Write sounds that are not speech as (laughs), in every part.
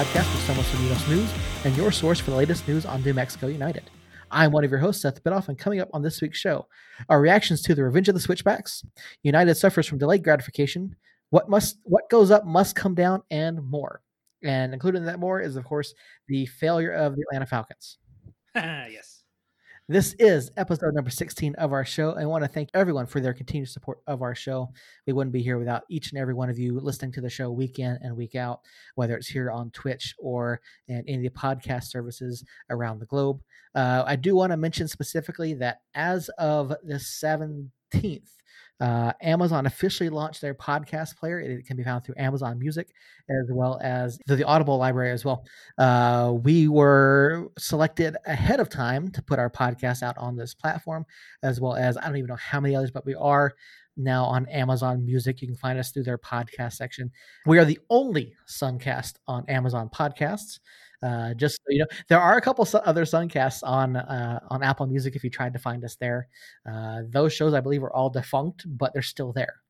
podcast of Somos Unidos News and your source for the latest news on New Mexico United. I'm one of your hosts, Seth Bidoff, and coming up on this week's show, our reactions to the Revenge of the Switchbacks, United suffers from delayed gratification, what must what goes up must come down, and more. And included in that more is, of course, the failure of the Atlanta Falcons. (laughs) yes. This is episode number 16 of our show. I want to thank everyone for their continued support of our show. We wouldn't be here without each and every one of you listening to the show week in and week out, whether it's here on Twitch or in any of the podcast services around the globe. Uh, I do want to mention specifically that as of the 17th, uh, Amazon officially launched their podcast player. It can be found through Amazon Music as well as through the Audible library as well. Uh, we were selected ahead of time to put our podcast out on this platform, as well as I don't even know how many others, but we are now on Amazon Music. You can find us through their podcast section. We are the only Suncast on Amazon Podcasts. Uh, just so you know, there are a couple other Suncasts on uh, on Apple Music. If you tried to find us there, uh, those shows I believe are all defunct, but they're still there.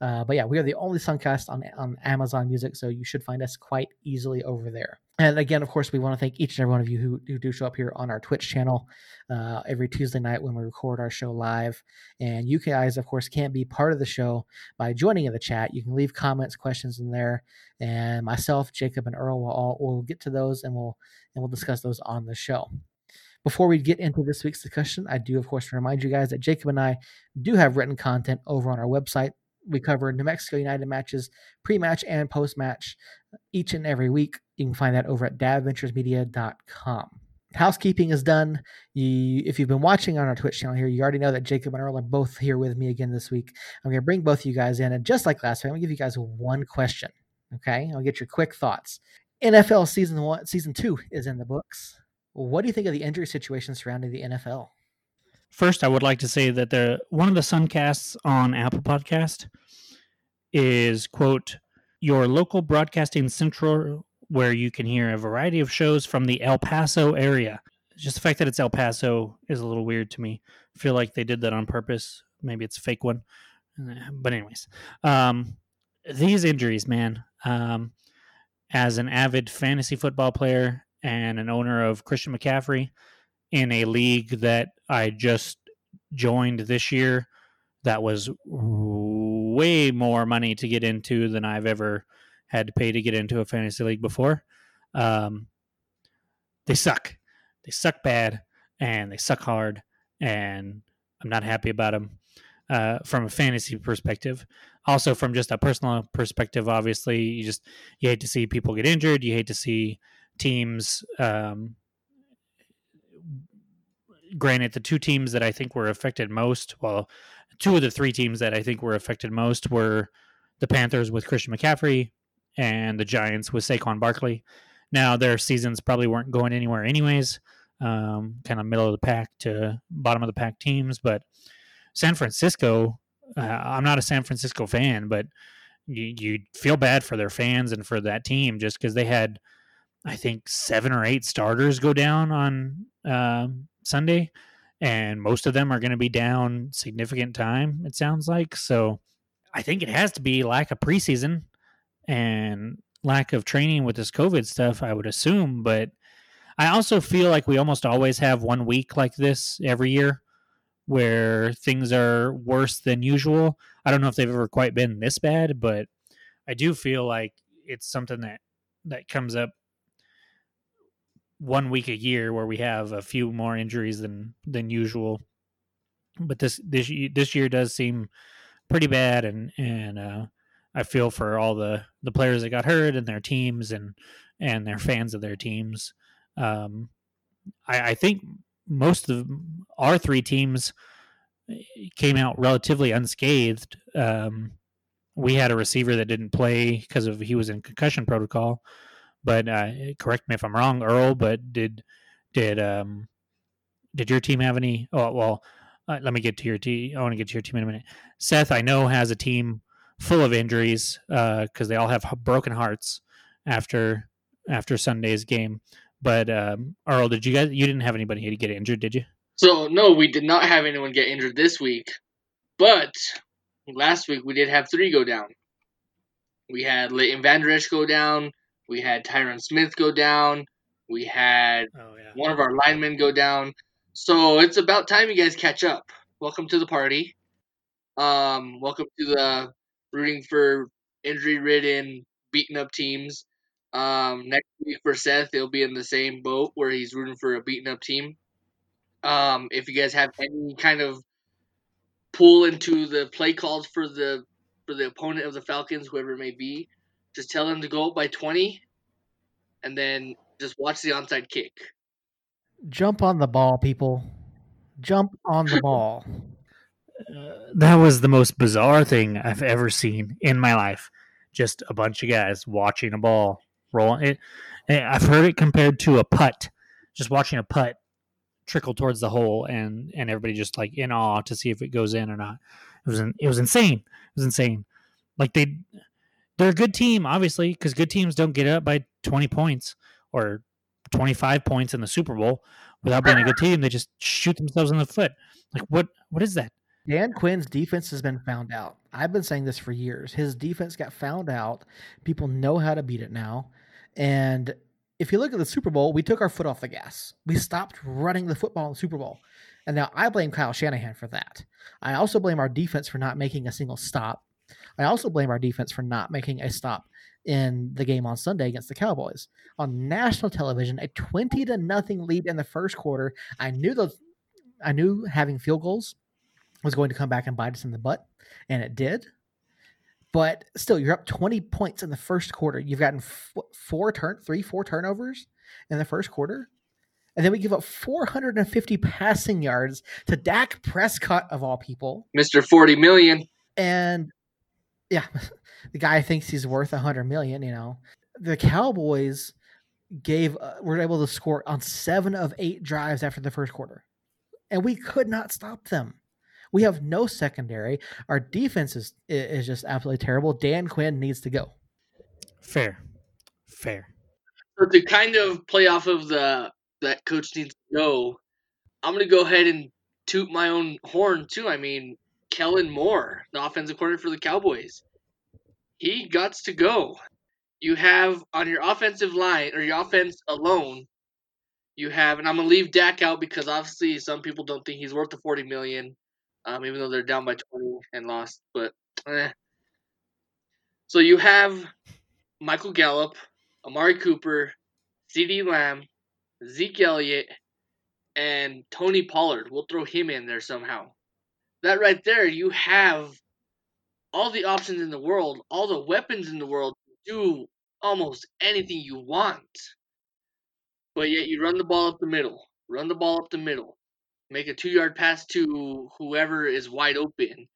Uh, but yeah, we are the only Suncast on on Amazon Music, so you should find us quite easily over there. And again, of course, we want to thank each and every one of you who, who do show up here on our Twitch channel uh, every Tuesday night when we record our show live. And you guys, of course, can't be part of the show by joining in the chat. You can leave comments, questions in there, and myself, Jacob, and Earl will all will get to those and we'll and we'll discuss those on the show. Before we get into this week's discussion, I do, of course, remind you guys that Jacob and I do have written content over on our website, we cover New Mexico United matches, pre-match and post-match each and every week. You can find that over at davventuresmedia.com. Housekeeping is done. You, if you've been watching on our Twitch channel here, you already know that Jacob and Earl are both here with me again this week. I'm going to bring both of you guys in, and just like last week, I'm going to give you guys one question. Okay, I'll get your quick thoughts. NFL season one, season two is in the books. What do you think of the injury situation surrounding the NFL? First, I would like to say that the one of the Suncasts on Apple Podcast is quote your local broadcasting central where you can hear a variety of shows from the El Paso area. Just the fact that it's El Paso is a little weird to me. I feel like they did that on purpose. Maybe it's a fake one. Uh, but anyways, um, these injuries, man. Um, as an avid fantasy football player and an owner of Christian McCaffrey, in a league that I just joined this year that was way more money to get into than I've ever had to pay to get into a fantasy league before. Um, they suck. They suck bad and they suck hard, and I'm not happy about them uh, from a fantasy perspective. Also, from just a personal perspective, obviously, you just you hate to see people get injured. You hate to see teams um, granted, the two teams that I think were affected most, well, two of the three teams that I think were affected most were the Panthers with Christian McCaffrey and the Giants with Saquon Barkley. Now, their seasons probably weren't going anywhere, anyways, um, kind of middle of the pack to bottom of the pack teams. But San Francisco, uh, I'm not a San Francisco fan, but you, you feel bad for their fans and for that team just because they had, I think, seven or eight starters go down on um, Sunday, and most of them are going to be down significant time. It sounds like so. I think it has to be lack of preseason and lack of training with this COVID stuff. I would assume, but I also feel like we almost always have one week like this every year where things are worse than usual. I don't know if they've ever quite been this bad, but I do feel like it's something that that comes up one week a year where we have a few more injuries than than usual. But this this this year does seem pretty bad, and and uh, I feel for all the the players that got hurt and their teams and and their fans of their teams. Um, I, I think most of our three teams eh, came out relatively unscathed. Um, we had a receiver that didn't play because of he was in concussion protocol. But uh, correct me if I'm wrong, Earl. But did did um did your team have any? Oh well, uh, let me get to your team. I want to get to your team in a minute. Seth, I know has a team full of injuries because uh, they all have broken hearts after after Sunday's game. But um, Earl, did you guys? You didn't have anybody here get injured, did you? So no, we did not have anyone get injured this week. But last week we did have three go down. We had Leighton Vander Esch go down. We had Tyron Smith go down. We had Oh yeah. one of our linemen go down. So it's about time you guys catch up. Welcome to the party. Um, welcome to the rooting for injury ridden, beaten up teams. Um, next week for Seth, he'll be in the same boat where he's rooting for a beaten up team. Um, if you guys have any kind of pull into the play calls for the for the opponent of the Falcons, whoever it may be, just tell them to go up by twenty, and then just watch the onside kick. Jump on the ball, people. Jump on the (laughs) ball. Uh, that was the most bizarre thing I've ever seen in my life. Just a bunch of guys watching a ball roll. It, I've heard it compared to a putt, just watching a putt trickle towards the hole, and and everybody just like in awe to see if it goes in or not. It was in, it was insane. It was insane. Like they they're a good team, obviously, because good teams don't get up by twenty points or twenty five points in the Super Bowl without being a good team. They just shoot themselves in the foot. Like what what is that? Dan Quinn's defense has been found out. I've been saying this for years. His defense got found out. People know how to beat it now. And if you look at the Super Bowl, we took our foot off the gas. We stopped running the football in the Super Bowl. And now I blame Kyle Shanahan for that. I also blame our defense for not making a single stop. I also blame our defense for not making a stop in the game on Sunday against the Cowboys. On national television, a 20 to nothing lead in the first quarter. I knew those I knew having field goals was going to come back and bite us in the butt, and it did. But still, you're up 20 points in the first quarter. You've gotten f- four turn, three, four turnovers in the first quarter, and then we give up 450 passing yards to Dak Prescott of all people. Mister Forty Million. And yeah, (laughs) the guy thinks he's worth a 100 million. You know, the Cowboys gave uh, were able to score on seven of eight drives after the first quarter, and we could not stop them. We have no secondary. Our defense is is just absolutely terrible. Dan Quinn needs to go. Fair, fair. So to kind of play off of the that coach needs to go, I'm gonna go ahead and toot my own horn too. I mean, Kellen Moore, the offensive coordinator for the Cowboys, he got to go. You have on your offensive line or your offense alone, you have, and I'm gonna leave Dak out because obviously some people don't think he's worth the 40 million, um, even though they're down by 20 and lost. But eh. so you have Michael Gallup, Amari Cooper, CeeDee Lamb, Zeke Elliott, and Tony Pollard. We'll throw him in there somehow. That right there, you have all the options in the world, all the weapons in the world to do almost anything you want. But yet you run the ball up the middle, run the ball up the middle, make a two yard pass to whoever is wide open.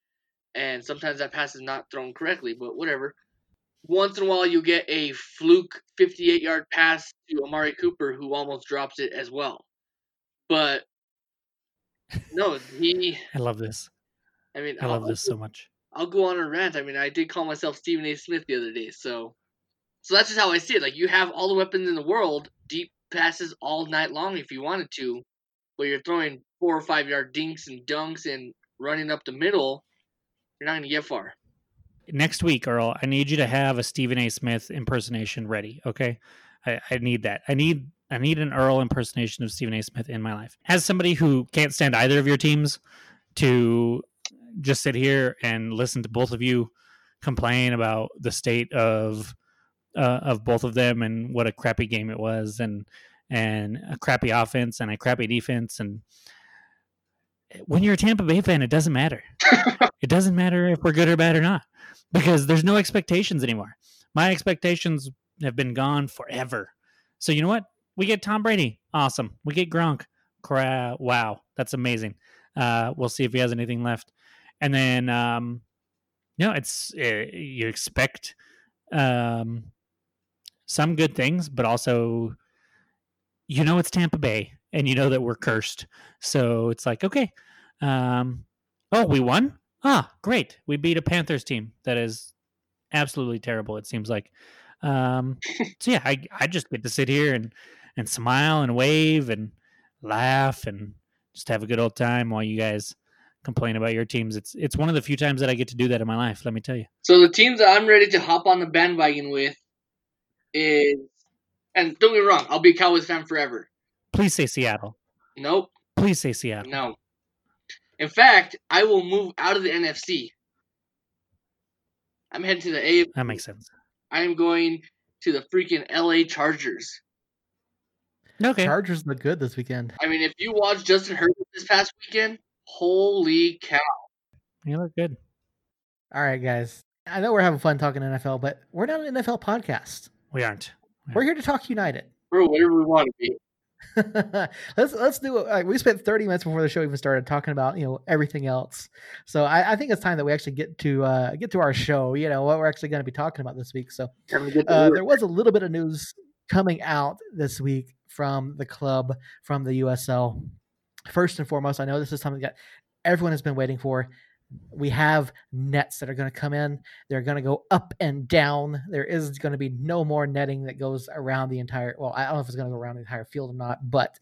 And sometimes that pass is not thrown correctly, but whatever once in a while you get a fluke 58 yard pass to Amari Cooper who almost drops it as well. But no, he (laughs) I love this. I mean I love I'll, this so much. I'll go on a rant. I mean, I did call myself Stephen A. Smith the other day, so so that's just how I see it. Like you have all the weapons in the world, deep passes all night long if you wanted to, but you're throwing four or five yard dinks and dunks and running up the middle, you're not gonna get far. Next week, Earl, I need you to have a Stephen A. Smith impersonation ready. Okay, I, I need that. I need I need an Earl impersonation of Stephen A. Smith in my life. As somebody who can't stand either of your teams, to just sit here and listen to both of you complain about the state of uh, of both of them and what a crappy game it was and and a crappy offense and a crappy defense and when you're a Tampa Bay fan, it doesn't matter. (laughs) it doesn't matter if we're good or bad or not because there's no expectations anymore. My expectations have been gone forever. So you know what? We get Tom Brady. Awesome. We get Gronk. Cra- wow, that's amazing. Uh, we'll see if he has anything left. And then, um, you know, it's uh, you expect um, some good things, but also, you know, it's Tampa Bay, and you know that we're cursed. So it's like, okay, um, oh, we won. Ah, great. We beat a Panthers team that is absolutely terrible. It seems like. Um, so yeah, I I just get to sit here and and smile and wave and laugh and just have a good old time while you guys complain about your teams. It's it's one of the few times that I get to do that in my life. Let me tell you. So the teams that I'm ready to hop on the bandwagon with is, and don't get me wrong, I'll be a Cowboys fan forever. Please say Seattle. Nope, Please say Seattle. no. In fact, I will move out of the NFC. I'm heading to the A. That makes sense. I am going to the freaking LA Chargers. Okay. Chargers look good this weekend. I mean, if you watched Justin Herbert this past weekend, holy cow! You look good. All right, guys. I know we're having fun talking NFL, but we're not an NFL podcast. We aren't. We're here to talk United. We're whatever we want to be. (laughs) let's let's do it. Like, we spent 30 minutes before the show even started talking about you know everything else. So I, I think it's time that we actually get to uh, get to our show. You know what we're actually going to be talking about this week. So Time to get to uh, there was a little bit of news coming out this week from the club from the USL. First and foremost, I know this is something that everyone has been waiting for. We have nets that are going to come in. They're going to go up and down. There is going to be no more netting that goes around the entire. Well, I don't know if it's going to go around the entire field or not, but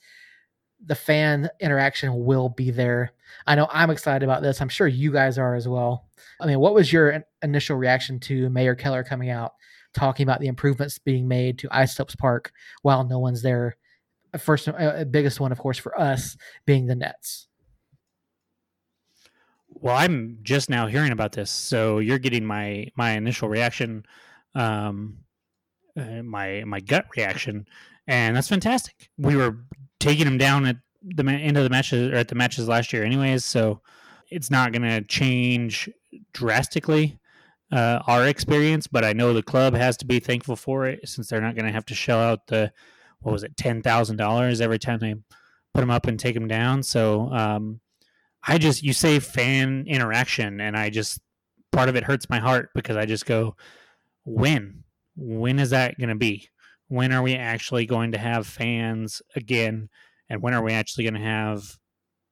the fan interaction will be there. I know I'm excited about this. I'm sure you guys are as well. I mean, what was your initial reaction to Mayor Keller coming out talking about the improvements being made to Isotopes Park while no one's there? First, uh, biggest one, of course, for us being the Nets. Well, I'm just now hearing about this, so you're getting my my initial reaction, um, uh, my my gut reaction, and that's fantastic. We were taking them down at the end of the matches or at the matches last year, anyways, so it's not going to change drastically uh, our experience. But I know the club has to be thankful for it since they're not going to have to shell out the what was it ten thousand dollars every time they put them up and take them down. So. Um, I just you say fan interaction, and I just part of it hurts my heart because I just go, when, when is that going to be? When are we actually going to have fans again? And when are we actually going to have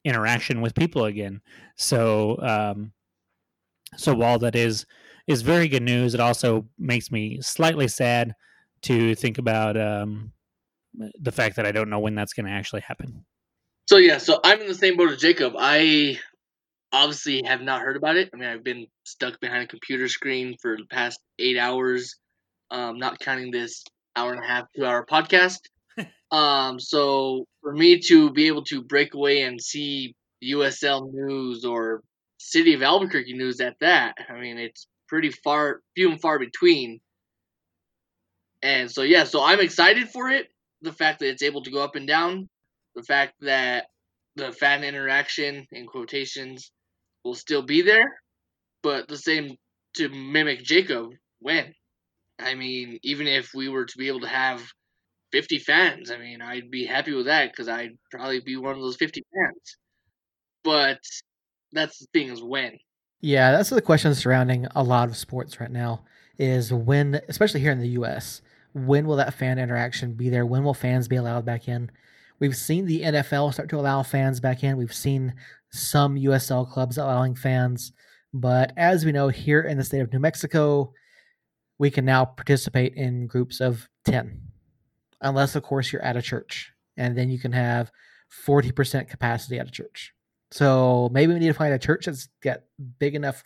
interaction with people again? So, um, so while that is is very good news, it also makes me slightly sad to think about um, the fact that I don't know when that's going to actually happen. So yeah, so I'm in the same boat as Jacob. I obviously have not heard about it. I mean, I've been stuck behind a computer screen for the past eight hours, um, not counting this hour and a half, two hour podcast. (laughs) um, so for me to be able to break away and see USL news or City of Albuquerque news at that, I mean, it's pretty far, few and far between. And so yeah, so I'm excited for it. The fact that it's able to go up and down, the fact that the fan interaction in quotations will still be there, but the same to mimic Jacob when. I mean, even if we were to be able to have 50 fans, I mean, I'd be happy with that because I'd probably be one of those 50 fans. But that's the thing is when. Yeah, that's the question surrounding a lot of sports right now is when, especially here in the U.S., when will that fan interaction be there? When will fans be allowed back in? We've seen the NFL start to allow fans back in. We've seen some USL clubs allowing fans. But as we know, here in the state of New Mexico, we can now participate in groups of 10, unless, of course, you're at a church. And then you can have 40% capacity at a church. So maybe we need to find a church that's got big enough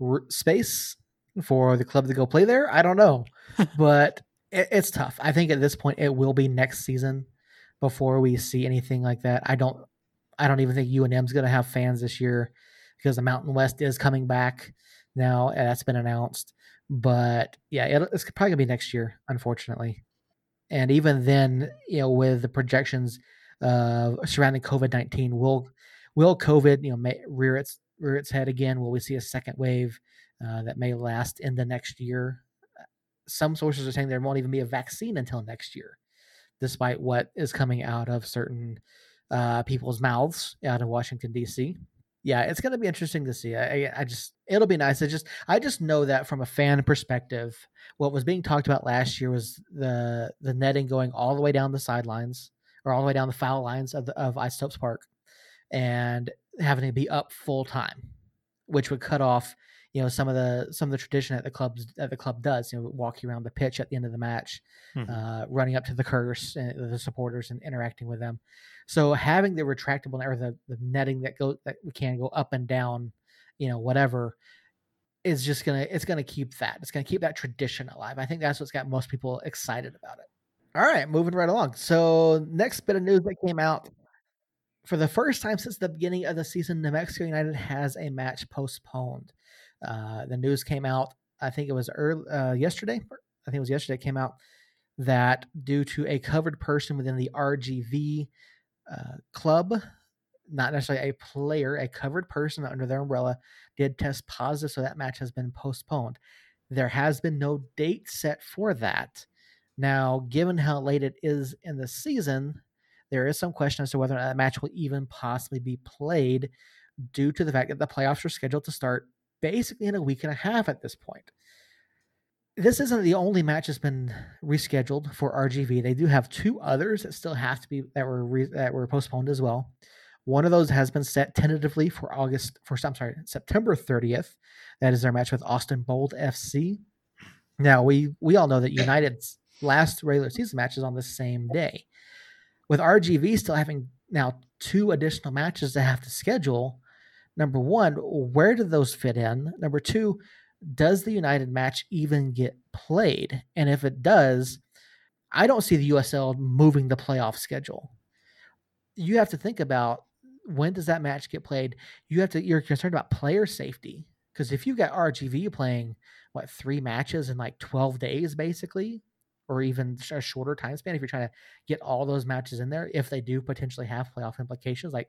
r- space for the club to go play there. I don't know, (laughs) but it, it's tough. I think at this point it will be next season before we see anything like that. I don't. I don't even think UNM's going to have fans this year because the Mountain West is coming back now. That's been announced, but yeah, it'll, it's probably going to be next year, unfortunately. And even then, you know, with the projections uh, surrounding COVID nineteen, will will COVID, you know, may rear its rear its head again? Will we see a second wave uh, that may last in the next year? Some sources are saying there won't even be a vaccine until next year, despite what is coming out of certain uh, people's mouths out of Washington D.C. Yeah, it's going to be interesting to see. I, I, just, it'll be nice. I just, I just know that from a fan perspective, what was being talked about last year was the the netting going all the way down the sidelines or all the way down the foul lines of the, of Isotopes Park and having to be up full time, which would cut off you know some of the some of the tradition that the clubs that the club does. You know, walking around the pitch at the end of the match, Mhm. uh, running up to the curse and the supporters and interacting with them. So having the retractable or the, the netting that go that we can go up and down, you know, whatever, is just gonna it's gonna keep that. It's gonna keep that tradition alive. I think that's what's got most people excited about it. All right, moving right along. So next bit of news that came out for the first time since the beginning of the season, New Mexico United has a match postponed. Uh, the news came out, I think it was early uh, yesterday. I think it was yesterday. It came out that due to a covered person within the RGV uh, club, not necessarily a player, a covered person under their umbrella did test positive, so that match has been postponed. There has been no date set for that. Now, given how late it is in the season, there is some question as to whether or not that match will even possibly be played due to the fact that the playoffs are scheduled to start basically in a week and a half at this point. This isn't the only match that's been rescheduled for RGV. They do have two others that still have to be that were re, that were postponed as well. One of those has been set tentatively for August for I'm sorry September 30th. That is their match with Austin Bold FC. Now we we all know that United's last regular season match is on the same day. With RGV still having now two additional matches to have to schedule, number one, where do those fit in? Number two, does the United match even get played? And if it does, I don't see the USL moving the playoff schedule. You have to think about when does that match get played? You have to you're concerned about player safety because if you've got RGV playing what three matches in like 12 days basically or even a shorter time span if you're trying to get all those matches in there if they do potentially have playoff implications like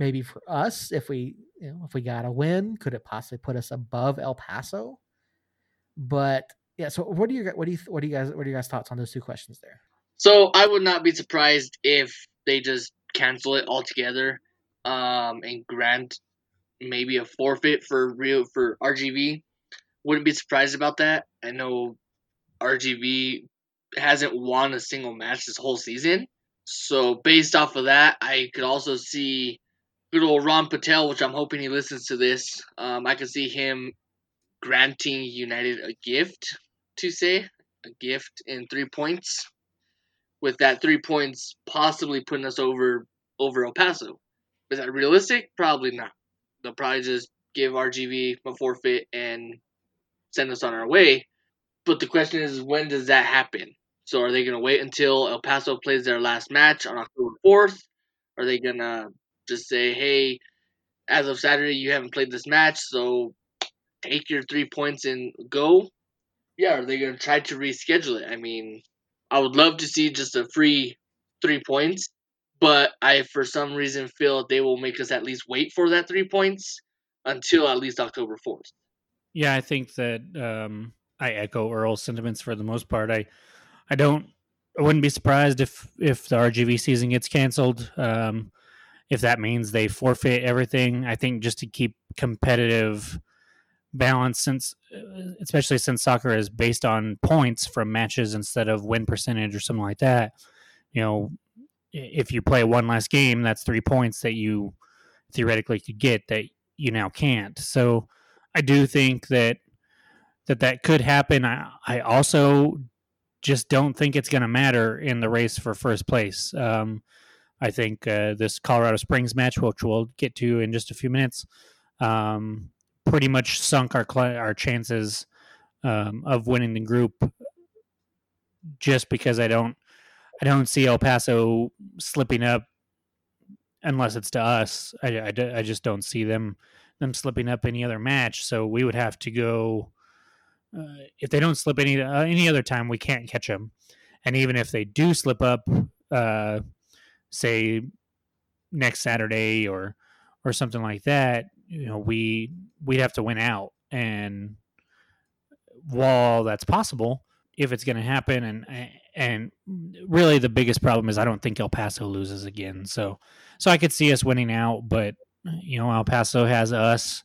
maybe for us if we you know if we got a win could it possibly put us above el paso but yeah so what do you what do you what do you guys what are your guys thoughts on those two questions there So I would not be surprised if they just cancel it altogether, um, and grant maybe a forfeit for real for RGV. Wouldn't be surprised about that. I know RGV hasn't won a single match this whole season, so based off of that, I could also see good old Ron Patel, which I'm hoping he listens to this. Um, I can see him granting United a gift to say a gift in three points with that three points possibly putting us over over El Paso. Is that realistic? Probably not. They'll probably just give RGV a forfeit and send us on our way. But the question is, when does that happen? So are they going to wait until El Paso plays their last match on October 4th? Are they going to just say, hey, as of Saturday, you haven't played this match, so take your three points and go? Yeah, are they going to try to reschedule it? I mean, I would love to see just a free three points, but I, for some reason, feel they will make us at least wait for that three points until at least October 4th. Yeah, I think that um, I echo Earl's sentiments for the most part. I, I don't, I wouldn't be surprised if if the RGV season gets canceled. Um, if that means they forfeit everything, I think just to keep competitive balance, since uh, especially since soccer is based on points from matches instead of win percentage or something like that. You know, if you play one last game, that's three points that you theoretically could get that you now can't. So I do think that that that could happen. I, I also just don't think it's going to matter in the race for first place. Um, I think uh, this Colorado Springs match, which we'll get to in just a few minutes, um, pretty much sunk our our chances um, of winning the group. Just because I don't, I don't see El Paso slipping up unless it's to us. I, I, I just don't see them them slipping up any other match. So we would have to go. Uh, if they don't slip any uh, any other time, we can't catch them. And even if they do slip up, uh, say next Saturday or or something like that, you know, we we'd have to win out. And while that's possible, if it's going to happen, and and really the biggest problem is I don't think El Paso loses again. So so I could see us winning out, but you know El Paso has us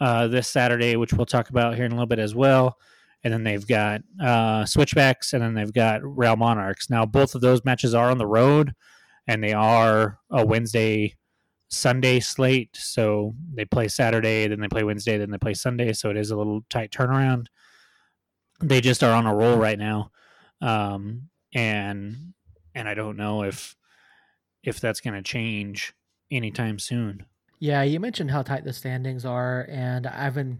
uh, this Saturday, which we'll talk about here in a little bit as well. And then they've got uh, Switchbacks, and then they've got Real Monarchs. Now both of those matches are on the road, and they are a Wednesday Sunday slate. So they play Saturday, then they play Wednesday, then they play Sunday. So it is a little tight turnaround. They just are on a roll right now, um, and and I don't know if if that's going to change anytime soon. Yeah, you mentioned how tight the standings are, and I've been,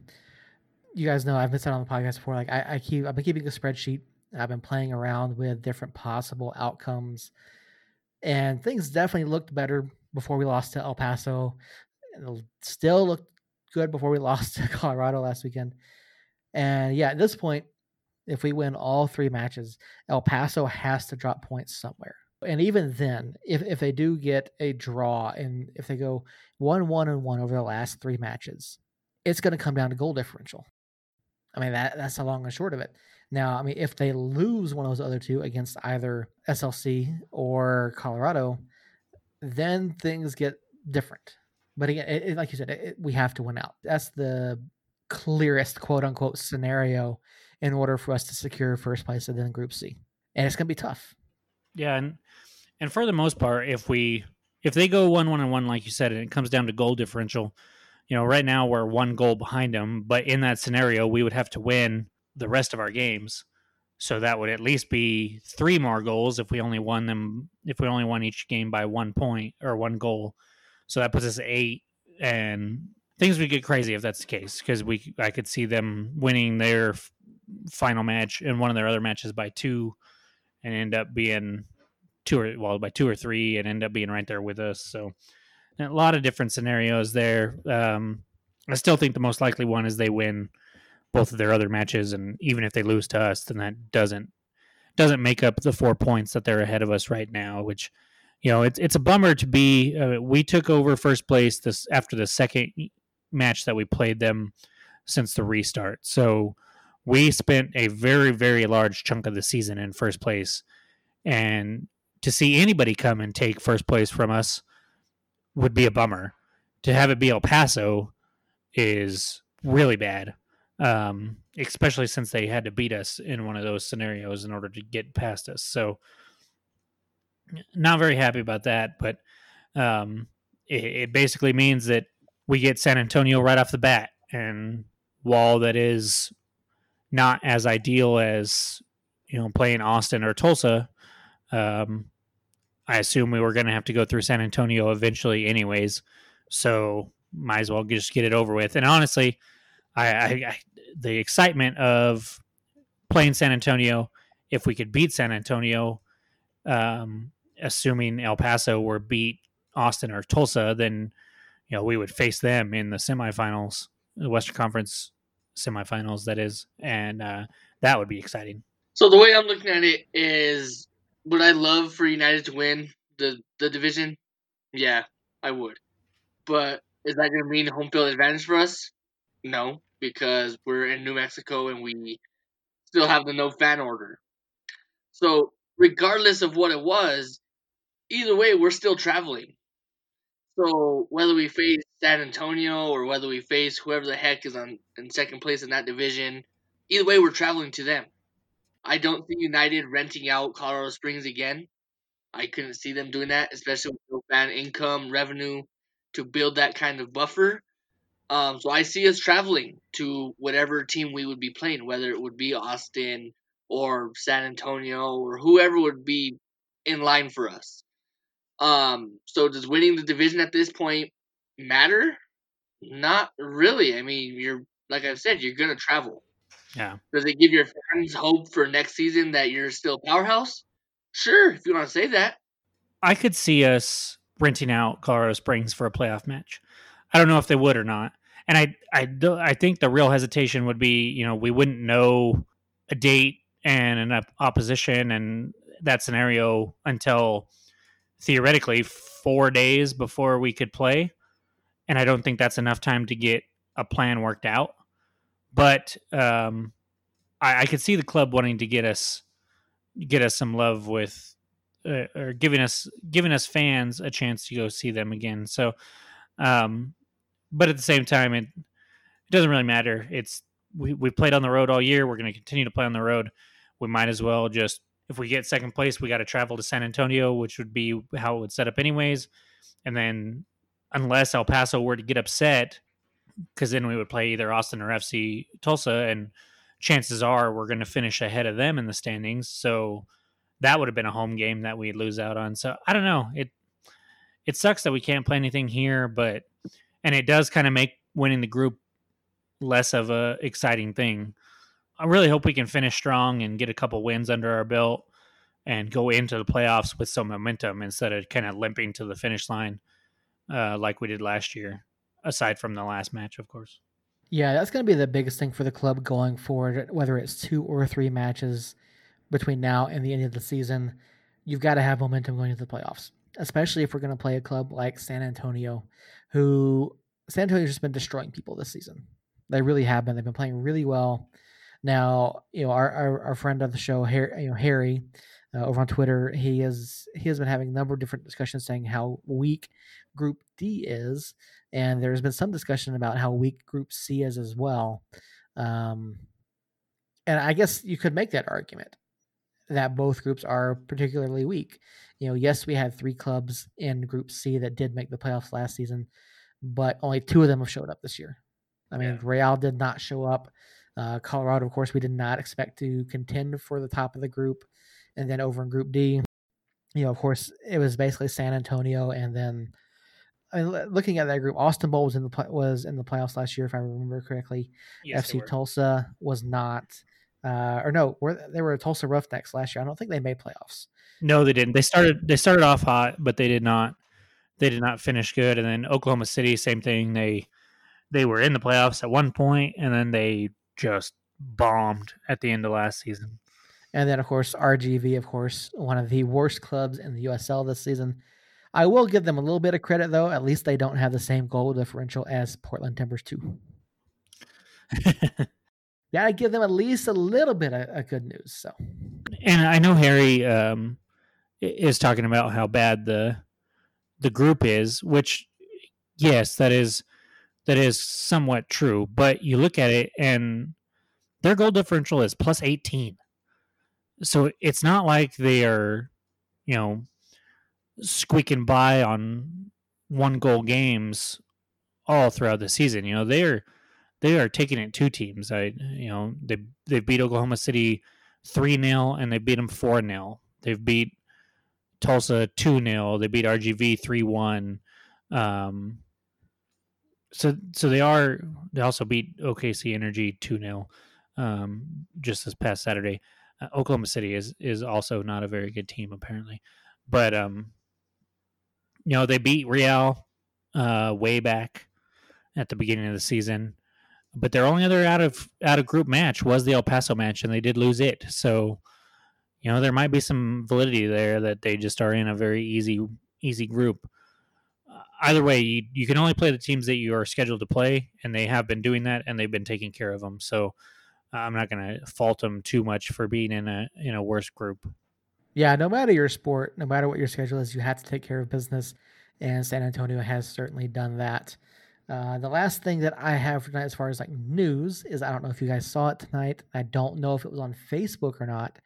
you guys know, I've been said on the podcast before. Like I, I keep, I've been keeping a spreadsheet. I've been playing around with different possible outcomes, and things definitely looked better before we lost to El Paso. And still looked good before we (laughs) lost to Colorado last weekend. And yeah, at this point, if we win all three matches, El Paso has to drop points somewhere. And even then, if, if they do get a draw and if they go one, one, and one over the last three matches, it's going to come down to goal differential. I mean, that that's the long and short of it. Now, I mean, if they lose one of those other two against either SLC or Colorado, then things get different. But again, it, it, like you said, it, we have to win out. That's the clearest quote unquote scenario in order for us to secure first place within Group C, and it's going to be tough. Yeah, and and for the most part, if we if they go one one and one, like you said, and it comes down to goal differential, you know, right now we're one goal behind them, but in that scenario, we would have to win the rest of our games. So that would at least be three more goals if we only won them if we only won each game by one point or one goal. So that puts us eight and things would get crazy if that's the case because we I could see them winning their final match and one of their other matches by two and end up being two or well by two or three and end up being right there with us. So a lot of different scenarios there. Um, I still think the most likely one is they win both of their other matches, and even if they lose to us, then that doesn't doesn't make up the four points that they're ahead of us right now. Which you know it's it's a bummer to be. Uh, we took over first place this after the second match that we played them since the restart. So we spent a very very large chunk of the season in first place, and to see anybody come and take first place from us would be a bummer. To have it be El Paso is really bad um, especially since they had to beat us in one of those scenarios in order to get past us. So, not very happy about that, but um, it, it, basically means that we get San Antonio right off the bat, and while that is not as ideal as you know playing Austin or Tulsa, um, I assume we were going to have to go through San Antonio eventually, anyways. So might as well just get it over with. And honestly, I, I, I the excitement of playing San Antonio. If we could beat San Antonio, um, assuming El Paso were beat Austin or Tulsa, then you know we would face them in the semifinals, the Western Conference semifinals. That is, and uh, that would be exciting. So the way I'm looking at it is, would I love for United to win the the division? Yeah, I would. But is that going to mean home field advantage for us? No because we're in New Mexico and we still have the no fan order. So, regardless of what it was, either way, we're still traveling. So, whether we face San Antonio or whether we face whoever the heck is on in second place in that division, either way, we're traveling to them. I don't see United renting out Colorado Springs again. I couldn't see them doing that, especially with no fan income revenue to build that kind of buffer. Um, so I see us traveling to whatever team we would be playing, whether it would be Austin or San Antonio or whoever would be in line for us. Um, so does winning the division at this point matter? Not really. I mean, you're like I've said, you're gonna travel. Yeah. Does it give your fans hope for next season that you're still powerhouse? Sure, if you want to say that. I could see us renting out Colorado Springs for a playoff match. I don't know if they would or not. And I, I, I think the real hesitation would be, you know, we wouldn't know a date and an opposition and that scenario until theoretically four days before we could play. And I don't think that's enough time to get a plan worked out. But um, I, I could see the club wanting to get us get us some love with uh, or giving us giving us fans a chance to go see them again. So um, but at the same time, it it doesn't really matter. It's we we played on the road all year. We're going to continue to play on the road. We might as well just if we get second place, we got to travel to San Antonio, which would be how it would set up anyways. And then unless El Paso were to get upset, because then we would play either Austin or FC Tulsa, and chances are we're going to finish ahead of them in the standings. So that would have been a home game that we'd lose out on. So I don't know. It it sucks that we can't play anything here, but and it does kind of make winning the group less of a exciting thing. I really hope we can finish strong and get a couple wins under our belt and go into the playoffs with some momentum instead of kind of limping to the finish line uh, like we did last year. Aside from the last match, of course. Yeah, that's going to be the biggest thing for the club going forward. Whether it's two or three matches between now and the end of the season, you've got to have momentum going into the playoffs. Especially if we're going to play a club like San Antonio, who San Antonio's just been destroying people this season. They really have been. They've been playing really well. Now, you know, our our, our friend of the show, Harry, you know, Harry, uh, over on Twitter, he is he has been having a number of different discussions saying how weak Group D is, and there's been some discussion about how weak Group C is as well. Um, and I guess you could make that argument that both groups are particularly weak. You know, yes, we had three clubs in Group C that did make the playoffs last season, but only two of them have showed up this year. I mean, yeah. Real did not show up. Uh, Colorado, of course, we did not expect to contend for the top of the group. And then over in Group D, you know, of course, it was basically San Antonio, and then I mean, looking at that group, Austin Bold was in the was in the playoffs last year, if I remember correctly. Yes, FC Tulsa was not, uh, or no, were they were Tulsa Roughnecks last year? I don't think they made playoffs. No, they didn't. They started they started off hot, but they did not they did not finish good. And then Oklahoma City, same thing. They they were in the playoffs at one point, and then they just bombed at the end of last season. And then, of course, RGV, of course, one of the worst clubs in the USL this season. I will give them a little bit of credit, though. At least they don't have the same goal differential as Portland Timbers 2. (laughs) I give them at least a little bit of, of, good news. So, and I know Harry um, is talking about how bad the the group is, which yes, that is that is somewhat true. But you look at it, and their goal differential is plus eighteen. So it's not like they are, you know, squeaking by on one goal games all throughout the season. You know, they're they are taking it two teams. I you know, they they beat Oklahoma City 3 0 and they beat them 4 0. They've beat Tulsa 2 0. They beat RGV 3 1. Um, so so they are they also beat OKC Energy 2 0 um, just this past Saturday. Uh, Oklahoma City is is also not a very good team apparently. But um you know, they beat Real uh, way back at the beginning of the season. But their only other out of out of group match was the El Paso match, and they did lose it. So, you know, there might be some validity there that they just are in a very easy easy group. Uh, either way, you, you can only play the teams that you are scheduled to play, and they have been doing that, and they've been taking care of them. So, I'm not going to fault them too much for being in a in a worse group yeah, no matter your sport, no matter what your schedule is, you have to take care of business, and San Antonio has certainly done that. Uh, the last thing that I have for tonight, as far as like news, is I don't know if you guys saw it tonight. I don't know if it was on Facebook or not.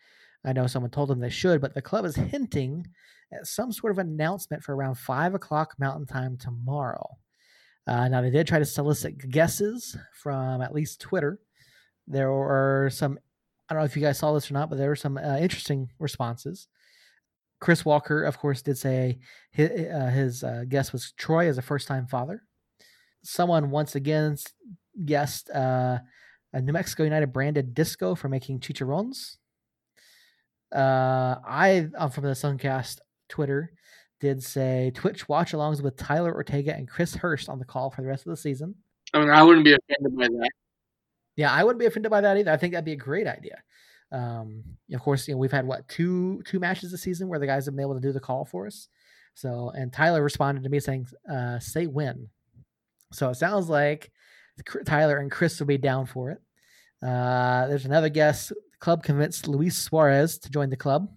I know someone told them they should, but the club is hinting at some sort of announcement for around five o'clock Mountain Time tomorrow. Uh, now they did try to solicit guesses from at least Twitter. There were some I don't know if you guys saw this or not, but there were some uh, interesting responses. Chris Walker, of course, did say his, uh, his uh, guess was Troy as a first time father. Someone once again guessed uh, a New Mexico United branded disco for making chicharrones. Uh, I, I'm from the Suncast Twitter, did say Twitch watch alongs with Tyler Ortega and Chris Hurst on the call for the rest of the season. I mean, I wouldn't be offended by that. Yeah, I wouldn't be offended by that either. I think that'd be a great idea. Um, of course, you know we've had what two two matches this season where the guys have been able to do the call for us. So, and Tyler responded to me saying, uh, "Say when." So it sounds like Tyler and Chris will be down for it. Uh, there's another guest. The club convinced Luis Suarez to join the club.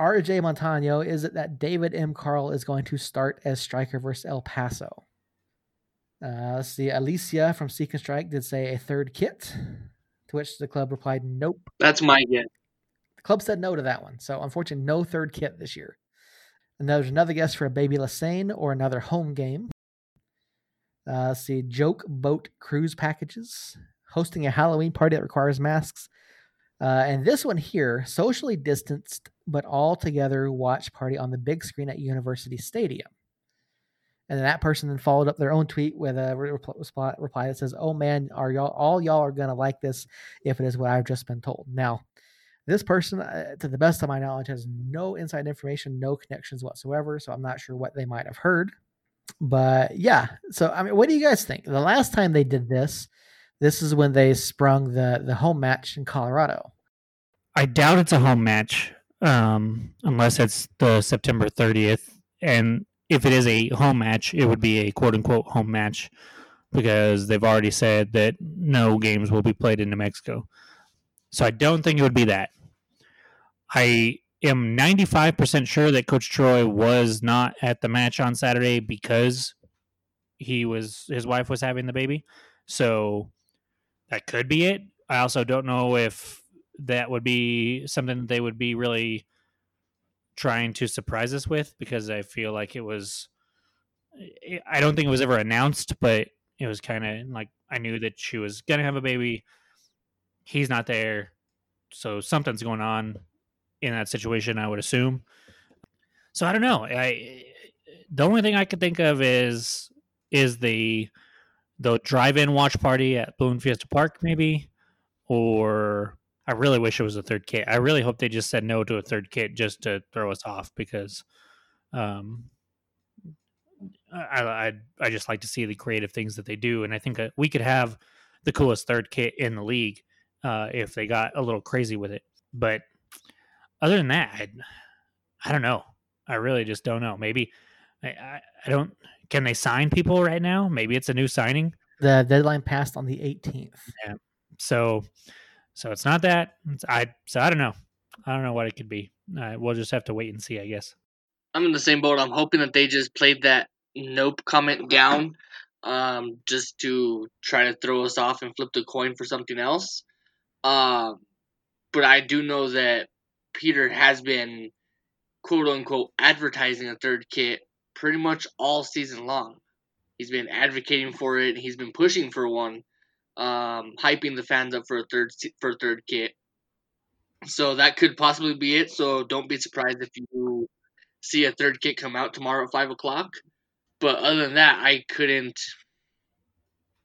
RJ Montano, is it that David M. Carl is going to start as striker versus El Paso? Uh, let's see. Alicia from Seek and Strike did say a third kit, to which the club replied, "Nope." That's my guess. The club said no to that one. So unfortunately, no third kit this year. And there's another guest for a Baby Lassane or another home game. Uh, see, joke boat cruise packages, hosting a Halloween party that requires masks. Uh, and this one here, socially distanced but all together watch party on the big screen at University Stadium. And then that person then followed up their own tweet with a reply, that says, "Oh man, are y'all all y'all are gonna like this if it is what I've just been told." Now, this person, uh, to the best of my knowledge, has no inside information, no connections whatsoever. So I'm not sure what they might have heard. But yeah, so I mean, what do you guys think? The last time they did this, this is when they sprung the the home match in Colorado. I doubt it's a home match, um, unless it's the September 30th. And if it is a home match, it would be a quote unquote home match because they've already said that no games will be played in New Mexico. So I don't think it would be that. I am 95% sure that Coach Troy was not at the match on Saturday because he was his wife was having the baby. So that could be it. I also don't know if that would be something they would be really trying to surprise us with because I feel like it was I don't think it was ever announced, but it was kind of like I knew that she was going to have a baby. He's not there. So something's going on in that situation, I would assume. So I don't know. I the only thing I could think of is is the the drive-in watch party at Balloon Fiesta Park, maybe, or I really wish it was a third kit. I really hope they just said no to a third kit just to throw us off because, um, I I I just like to see the creative things that they do, and I think we could have the coolest third kit in the league uh, if they got a little crazy with it. But other than that, I, I don't know. I really just don't know. Maybe I, I, I don't. Can they sign people right now? Maybe it's a new signing. The deadline passed on the 18th. Yeah. So, so it's not that. It's, I so I don't know. I don't know what it could be. Uh, we'll just have to wait and see, I guess. I'm in the same boat. I'm hoping that they just played that nope comment down, um, just to try to throw us off and flip the coin for something else. Um, but I do know that Peter has been quote unquote advertising a third kit pretty much all season long. He's been advocating for it. He's been pushing for one, um, hyping the fans up for a third for a third kit. So that could possibly be it. So don't be surprised if you see a third kit come out tomorrow at five o'clock. But other than that, I couldn't.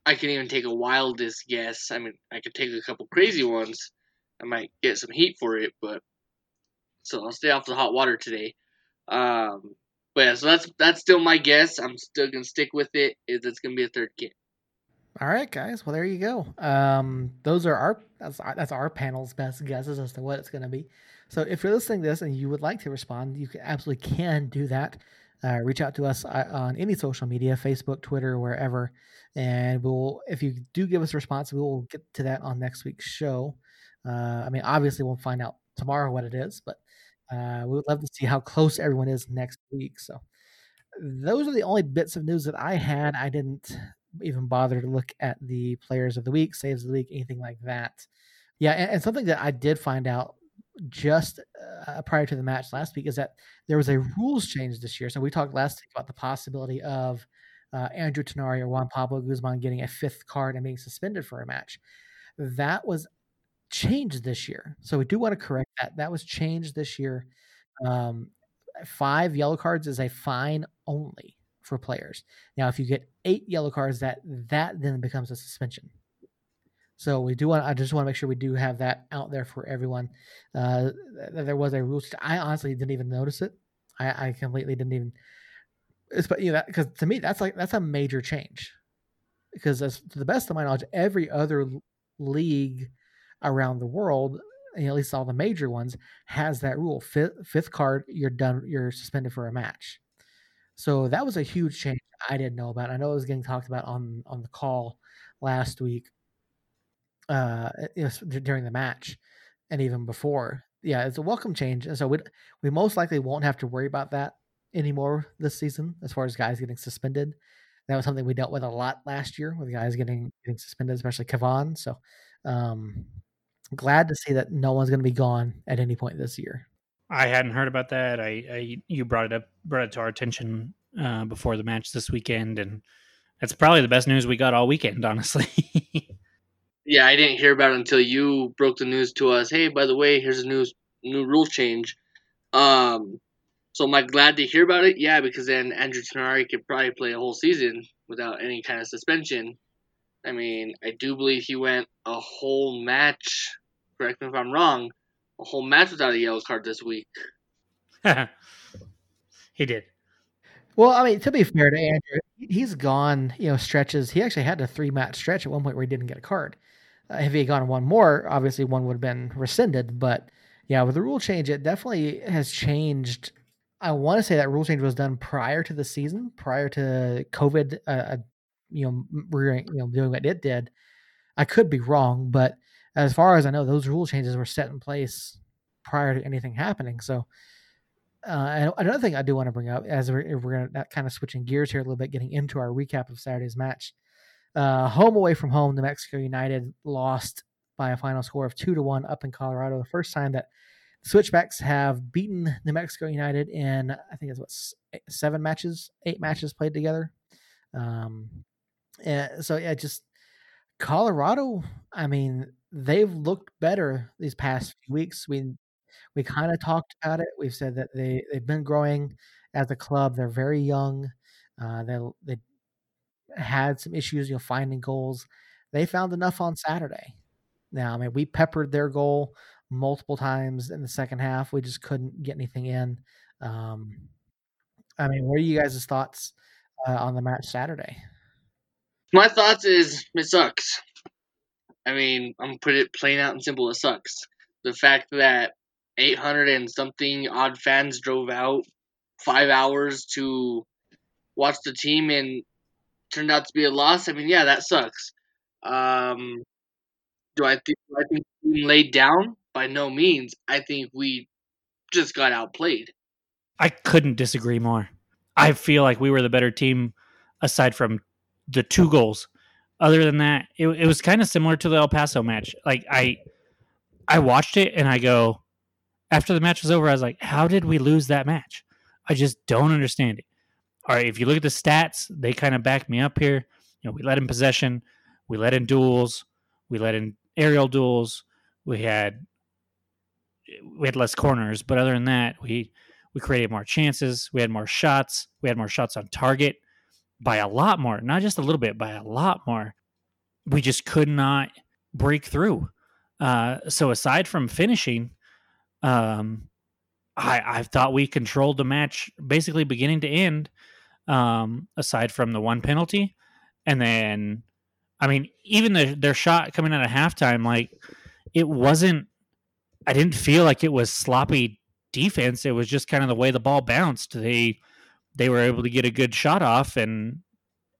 I can even take a wildest guess. I mean, I could take a couple crazy ones. I might get some heat for it, but so I'll stay off the hot water today. Um, but yeah, so that's that's still my guess. I'm still gonna stick with it. Is it's gonna be a third kit. All right, guys. Well, there you go. Um, those are our that's that's our panel's best guesses as to what it's gonna be. So if you're listening to this and you would like to respond, you absolutely can do that. Uh, reach out to us uh, on any social media, Facebook, Twitter, wherever, and we'll. If you do give us a response, we will get to that on next week's show. Uh, I mean, obviously, we'll find out tomorrow what it is, but uh, we would love to see how close everyone is next week. So those are the only bits of news that I had. I didn't even bother to look at the players of the week, saves of the week, anything like that. Yeah, and, and something that I did find out just uh, prior to the match last week is that there was a rules change this year. So we talked last week about the possibility of uh, Andrew Tinari or Juan Pablo Guzman getting a fifth card and being suspended for a match. That was changed this year. So we do want to correct that. That was changed this year. Um, five yellow cards is a fine only for players. Now, if you get eight yellow cards, that that then becomes a suspension. So we do want. I just want to make sure we do have that out there for everyone. Uh, there was a rule. I honestly didn't even notice it. I, I completely didn't even. It's but you know because to me that's like that's a major change. Because as to the best of my knowledge, every other league around the world, at least all the major ones, has that rule. Fifth, fifth card, you're done. You're suspended for a match. So that was a huge change I didn't know about. I know it was getting talked about on on the call last week, uh, during the match, and even before. Yeah, it's a welcome change, and so we we most likely won't have to worry about that anymore this season as far as guys getting suspended. That was something we dealt with a lot last year with guys getting getting suspended, especially Kevaughn. So um, glad to see that no one's going to be gone at any point this year. I hadn't heard about that. I, I you brought it up, brought it to our attention uh, before the match this weekend, and that's probably the best news we got all weekend, honestly. (laughs) yeah, I didn't hear about it until you broke the news to us. Hey, by the way, here's a new new rule change. Um, so am I glad to hear about it? Yeah, because then Andrew Tinari could probably play a whole season without any kind of suspension. I mean, I do believe he went a whole match. Correct me if I'm wrong. A whole match without a yellow card this week. (laughs) he did. Well, I mean, to be fair to Andrew, he's gone, you know, stretches. He actually had a three match stretch at one point where he didn't get a card. Uh, if he had gone one more, obviously one would have been rescinded. But yeah, with the rule change, it definitely has changed. I want to say that rule change was done prior to the season, prior to COVID, uh, uh you know, rearing. you know, doing what it did. I could be wrong, but as far as I know, those rule changes were set in place prior to anything happening. So uh, another thing I do want to bring up, as we're, we're to kind of switching gears here a little bit, getting into our recap of Saturday's match. Uh, home away from home, New Mexico United lost by a final score of two to one up in Colorado. The first time that Switchbacks have beaten New Mexico United in I think it's what seven matches, eight matches played together. Um, and so yeah, just Colorado. I mean, they've looked better these past few weeks. We we kind of talked about it. We've said that they they've been growing as a club. They're very young. Uh, they they had some issues, you know, finding goals. They found enough on Saturday. Now, I mean, we peppered their goal multiple times in the second half. We just couldn't get anything in. Um, I mean, what are you guys' thoughts uh, on the match Saturday? My thoughts is it sucks. I mean, I'm put it plain out and simple. It sucks. The fact that 800 and something odd fans drove out five hours to watch the team and turned out to be a loss. I mean, yeah, that sucks. Um, do I think do I think we laid down? By no means. I think we just got outplayed. I couldn't disagree more. I feel like we were the better team aside from the two goals. Other than that, it, it was kind of similar to the El Paso match. Like I I watched it and I go, after the match was over, I was like, how did we lose that match? I just don't understand it. All right, if you look at the stats, they kind of back me up here. You know, we let in possession, we let in duels, we let in aerial duels, we had we had less corners, but other than that, we we created more chances, we had more shots, we had more shots on target by a lot more, not just a little bit, by a lot more. We just could not break through. Uh, so aside from finishing, um, I I thought we controlled the match basically beginning to end, um, aside from the one penalty, and then, I mean, even the, their shot coming out of halftime, like it wasn't. I didn't feel like it was sloppy defense. It was just kind of the way the ball bounced. They they were able to get a good shot off and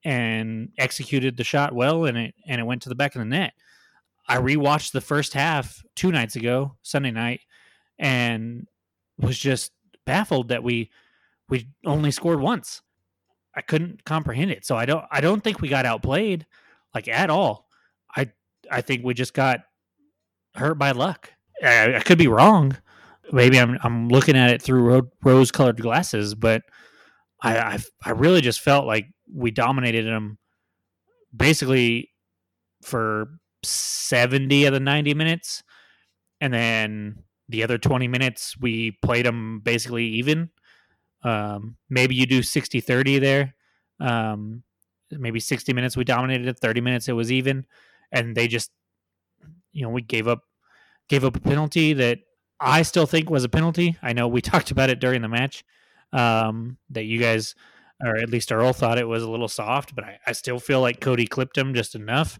and executed the shot well, and it and it went to the back of the net. I rewatched the first half two nights ago, Sunday night, and was just baffled that we we only scored once. I couldn't comprehend it. So I don't I don't think we got outplayed like at all. I I think we just got hurt by luck. I, I could be wrong. Maybe I'm I'm looking at it through rose colored glasses, but I, I I really just felt like we dominated them basically for 70 of the 90 minutes. And then the other 20 minutes we played them basically even. Um, maybe you do 60 30 there. Um, maybe 60 minutes we dominated it 30 minutes it was even. And they just you know we gave up gave up a penalty that i still think was a penalty. I know we (laughs) talked about it during the match um, that you guys or at least earl thought it was a little soft but i, I still feel like cody clipped him just enough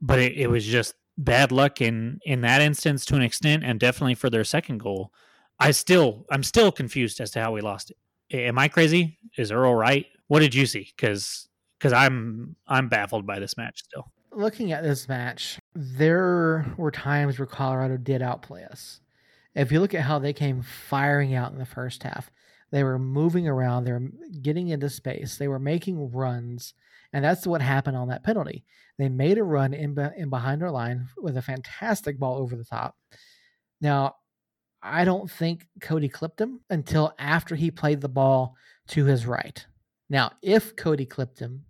but it, it was just bad luck in in that instance to an extent, and definitely for their second goal. I still I'm still confused as to how we lost it. Am I crazy? Is Earl right? What did you see? Because because I'm I'm baffled by this match still. Looking at this match, there were times where Colorado did outplay us. If you look at how they came firing out in the first half, they were moving around, they were getting into space, they were making runs, and that's what happened on that penalty. They made a run in, in behind our line with a fantastic ball over the top. Now, I don't think Cody clipped him until after he played the ball to his right. Now, if Cody clipped him,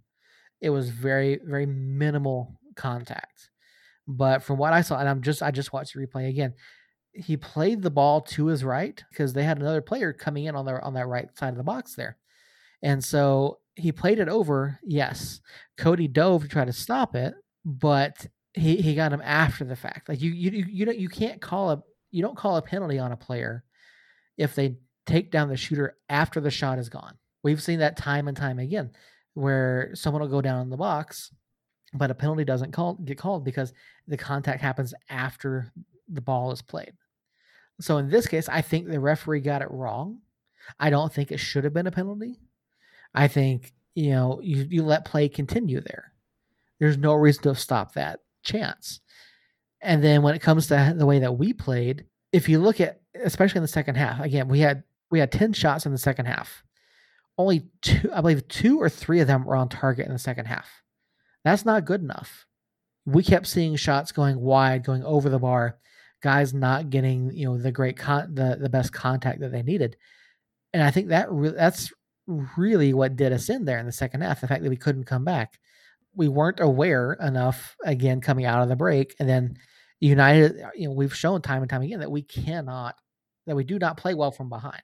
it was very, very minimal contact. But from what I saw, and I'm just I just watched the replay again, he played the ball to his right because they had another player coming in on their on that right side of the box there. And so he played it over, yes. Cody dove to try to stop it, but he, he got him after the fact. Like you you you don't you can't call a you don't call a penalty on a player if they take down the shooter after the shot is gone. We've seen that time and time again where someone will go down in the box, but a penalty doesn't call, get called because the contact happens after the ball is played. So in this case, I think the referee got it wrong. I don't think it should have been a penalty. I think, you know, you, you let play continue there. There's no reason to stop that chance. And then when it comes to the way that we played, if you look at especially in the second half, again, we had we had 10 shots in the second half. Only two, I believe two or three of them were on target in the second half. That's not good enough. We kept seeing shots going wide, going over the bar, guys not getting, you know, the great con- the the best contact that they needed. And I think that re- that's really what did us in there in the second half, the fact that we couldn't come back. We weren't aware enough again coming out of the break and then United, uh, you know, we've shown time and time again that we cannot, that we do not play well from behind.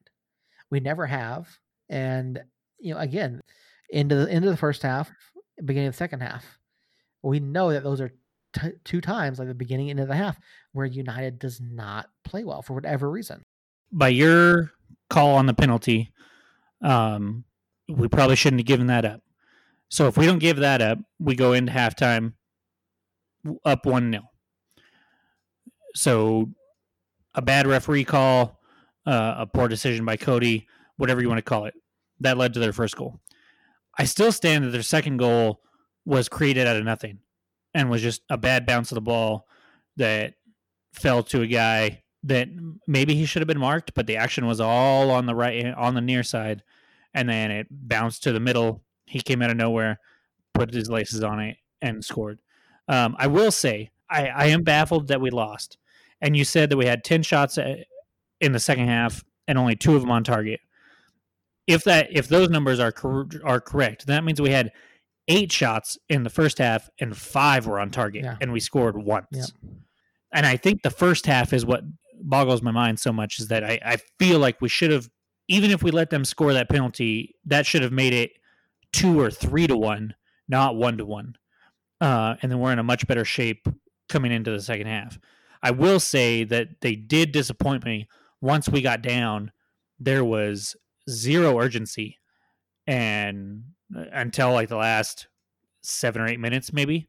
We never have. And, you know, again, into the into the first half, beginning of the second half, we know that those are t- two times, like the beginning and end of the half, where United does not play well for whatever reason. By your call on the penalty, um, we probably shouldn't have given that up. So if we don't give that up, we go into halftime up 1 0. So a bad referee call, uh, a poor decision by Cody, whatever you want to call it, that led to their first goal. I still stand that their second goal was created out of nothing and was just a bad bounce of the ball that fell to a guy that maybe he should have been marked, but the action was all on the right, on the near side, and then it bounced to the middle. He came out of nowhere, put his laces on it, and scored. Um, I will say, I, I am baffled that we lost. And you said that we had 10 shots uh, in the second half and only two of them on target. If that if those numbers are cor- are correct, that means we had eight shots in the first half and five were on target Yeah. and we scored once. Yeah. And I think the first half is what boggles my mind so much is that I, I feel like we should have even if we let them score that penalty, that should have made it two or three to one, not one to one. Uh, and then we're in a much better shape coming into the second half. I will say that they did disappoint me. Once we got down, there was zero urgency, and until like the last seven or eight minutes, maybe,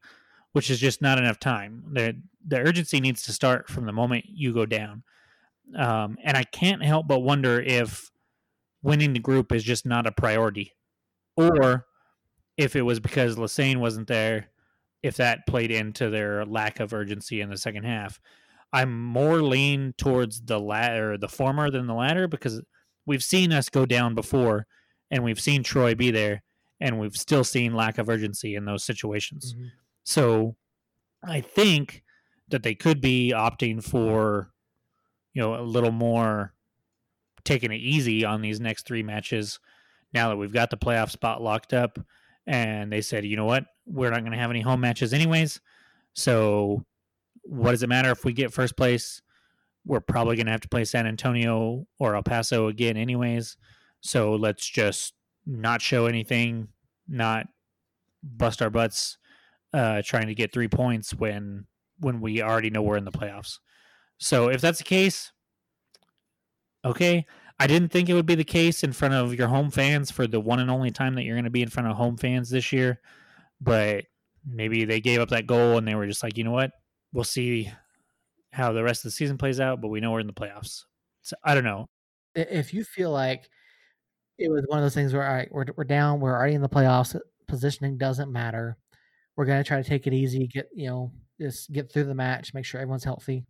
which is just not enough time. The the urgency needs to start from the moment you go down. Um, and I can't help but wonder if winning the group is just not a priority, or if it was because Lesesne wasn't there if that played into their lack of urgency in the second half. I'm more lean towards the latter, the former than the latter, because we've seen us go down before, and we've seen Troy be there, and we've still seen lack of urgency in those situations. So I think that they could be opting for, you know, a little more taking it easy on these next three matches now that we've got the playoff spot locked up. And they said, you know what? We're not going to have any home matches anyways. So what does it matter if we get first place? We're probably going to have to play San Antonio or El Paso again anyways. So let's just not show anything, not bust our butts uh, trying to get three points when when we already know we're in the playoffs. So if that's the case, okay. I didn't think it would be the case in front of your home fans for the one and only time that you're going to be in front of home fans this year, but maybe they gave up that goal and they were just like, you know what, we'll see how the rest of the season plays out, but we know we're in the playoffs. So I don't know. If you feel like it was one of those things where all right, we're we're down, we're already in the playoffs, positioning doesn't matter. We're gonna try to take it easy, get you know, just get through the match, make sure everyone's healthy.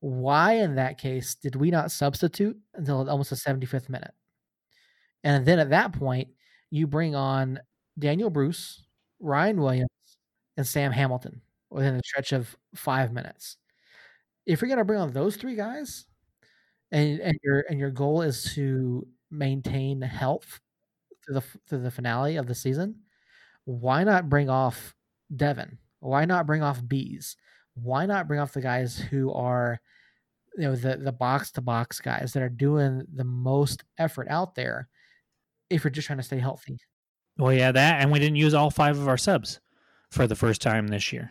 Why, in that case, did we not substitute until almost the 75th minute? And then at that point, you bring on Daniel Bruce, Ryan Williams, and Sam Hamilton within a stretch of five minutes. If you're going to bring on those three guys, and and your and your goal is to maintain health through the through the finale of the season, why not bring off Devin? Why not bring off Bees? Why not bring off the guys who are you know the the box to box guys that are doing the most effort out there if you're just trying to stay healthy. Well, yeah, that and we didn't use all five of our subs for the first time this year.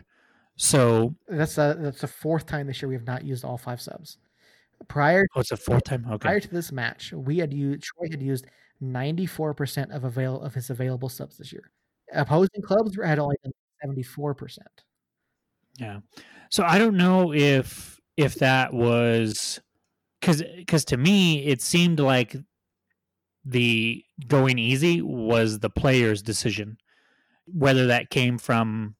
So that's a, that's the fourth time this year we have not used all five subs. Prior, oh, it's a fourth time. Okay. Prior to this match, we had used Troy had used ninety four percent of avail of his available subs this year. Opposing clubs had only done seventy four percent. Yeah. So I don't know if if that was because because to me it seemed like the going easy was the player's decision, whether that came from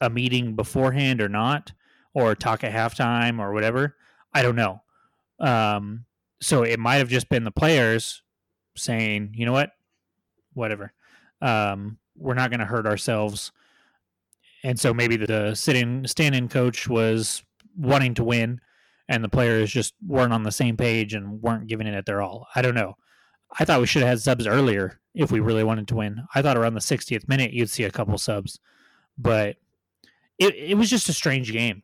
a meeting beforehand or not, or talk at halftime or whatever. I don't know. Um, so it might have just been the players saying, you know what, whatever. Um, we're not going to hurt ourselves. And so maybe the sitting stand-in coach was wanting to win, and the players just weren't on the same page and weren't giving it their all. I don't know. I thought we should have had subs earlier if we really wanted to win. I thought around the 60th minute you'd see a couple subs, but it, it was just a strange game.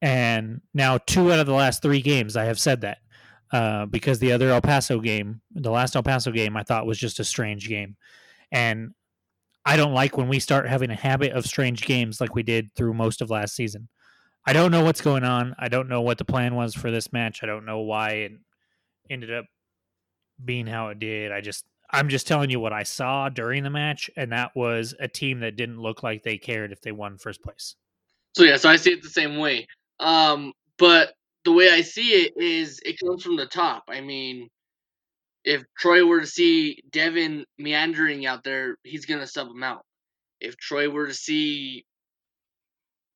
And now two out of the last three games, I have said that uh, because the other El Paso game, the last El Paso game, I thought was just a strange game. And I don't like when we start having a habit of strange games like we did through most of last season. I don't know what's going on. I don't know what the plan was for this match. I don't know why it ended up being how it did. I just I'm just telling you what I saw during the match, and that was a team that didn't look like they cared if they won first place. So yeah, so I see it the same way. Um, but the way I see it is it comes from the top. I mean, if Troy were to see Devin meandering out there, he's gonna sub him out. If Troy were to see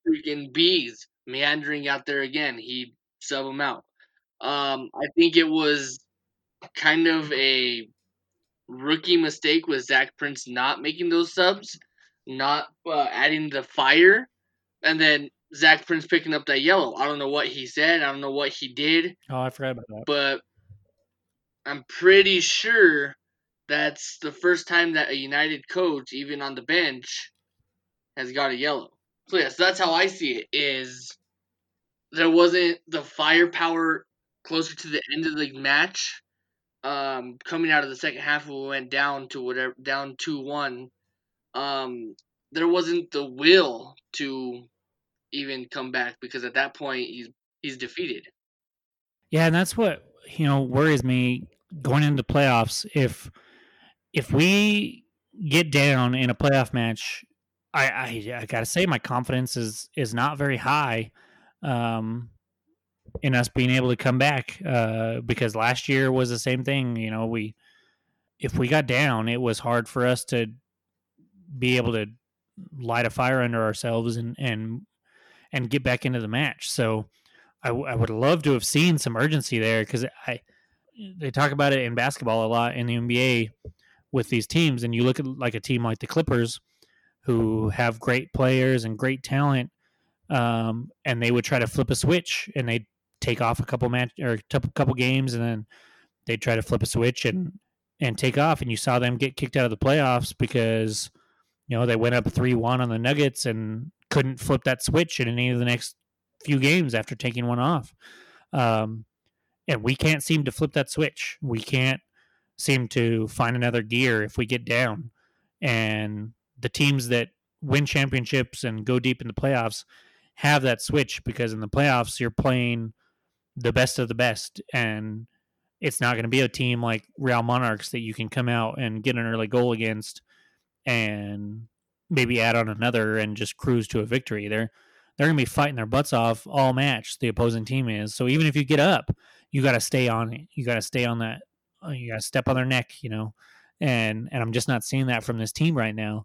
freaking bees meandering out there again, he'd sub him out. Um, I think it was kind of a rookie mistake with Zach Prince not making those subs, not uh, adding the fire, and then Zach Prince picking up that yellow. I don't know what he said. I don't know what he did. Oh, I forgot about that. But I'm pretty sure that's the first time that a United coach, even on the bench, has got a yellow. So yes, that's how I see it. Is there wasn't the firepower closer to the end of the match. Um, coming out of the second half, we went down to whatever down two one. Um, there wasn't the will to even come back because at that point he's he's defeated. Yeah, and that's what you know worries me going into playoffs. If if we get down in a playoff match, I I, I gotta say my confidence is is not very high. Um, in us being able to come back uh, because last year was the same thing. You know, we if we got down, it was hard for us to be able to light a fire under ourselves and and and get back into the match. So I, would love to have seen some urgency there because I they talk about it in basketball a lot in the NBA with these teams, and you look at like a team like the Clippers who have great players and great talent, um, and they would try to flip a switch and they'd take off a couple match or a couple games, and then they'd try to flip a switch and and take off, and you saw them get kicked out of the playoffs because you know they went up three one on the Nuggets and couldn't flip that switch in any of the next few games after taking one off. Um, and we can't seem to flip that switch. We can't seem to find another gear if we get down. And the teams that win championships and go deep in the playoffs have that switch because in the playoffs you're playing the best of the best and it's not going to be a team like Real Monarchs that you can come out and get an early goal against and maybe add on another and just cruise to a victory. They're they're going to be fighting their butts off all match. The opposing team is so even if you get up, you got to stay on it. You got to stay on that. Uh, you got to step on their neck, you know. And and I'm just not seeing that from this team right now.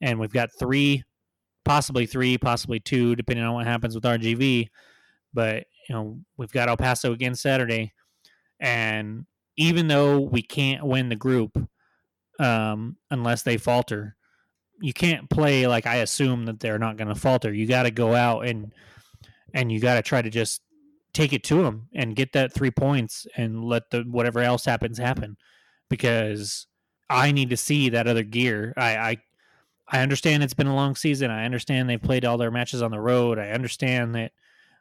And we've got three, possibly three, possibly two, depending on what happens with RGV. But you know we've got El Paso again Saturday, and even though we can't win the group um, unless they falter, you can't play like I assume that they're not going to falter. You got to go out and and you got to try to just take it to them and get that three points and let the whatever else happens happen because I need to see that other gear. I, I I understand it's been a long season. I understand they've played all their matches on the road. I understand that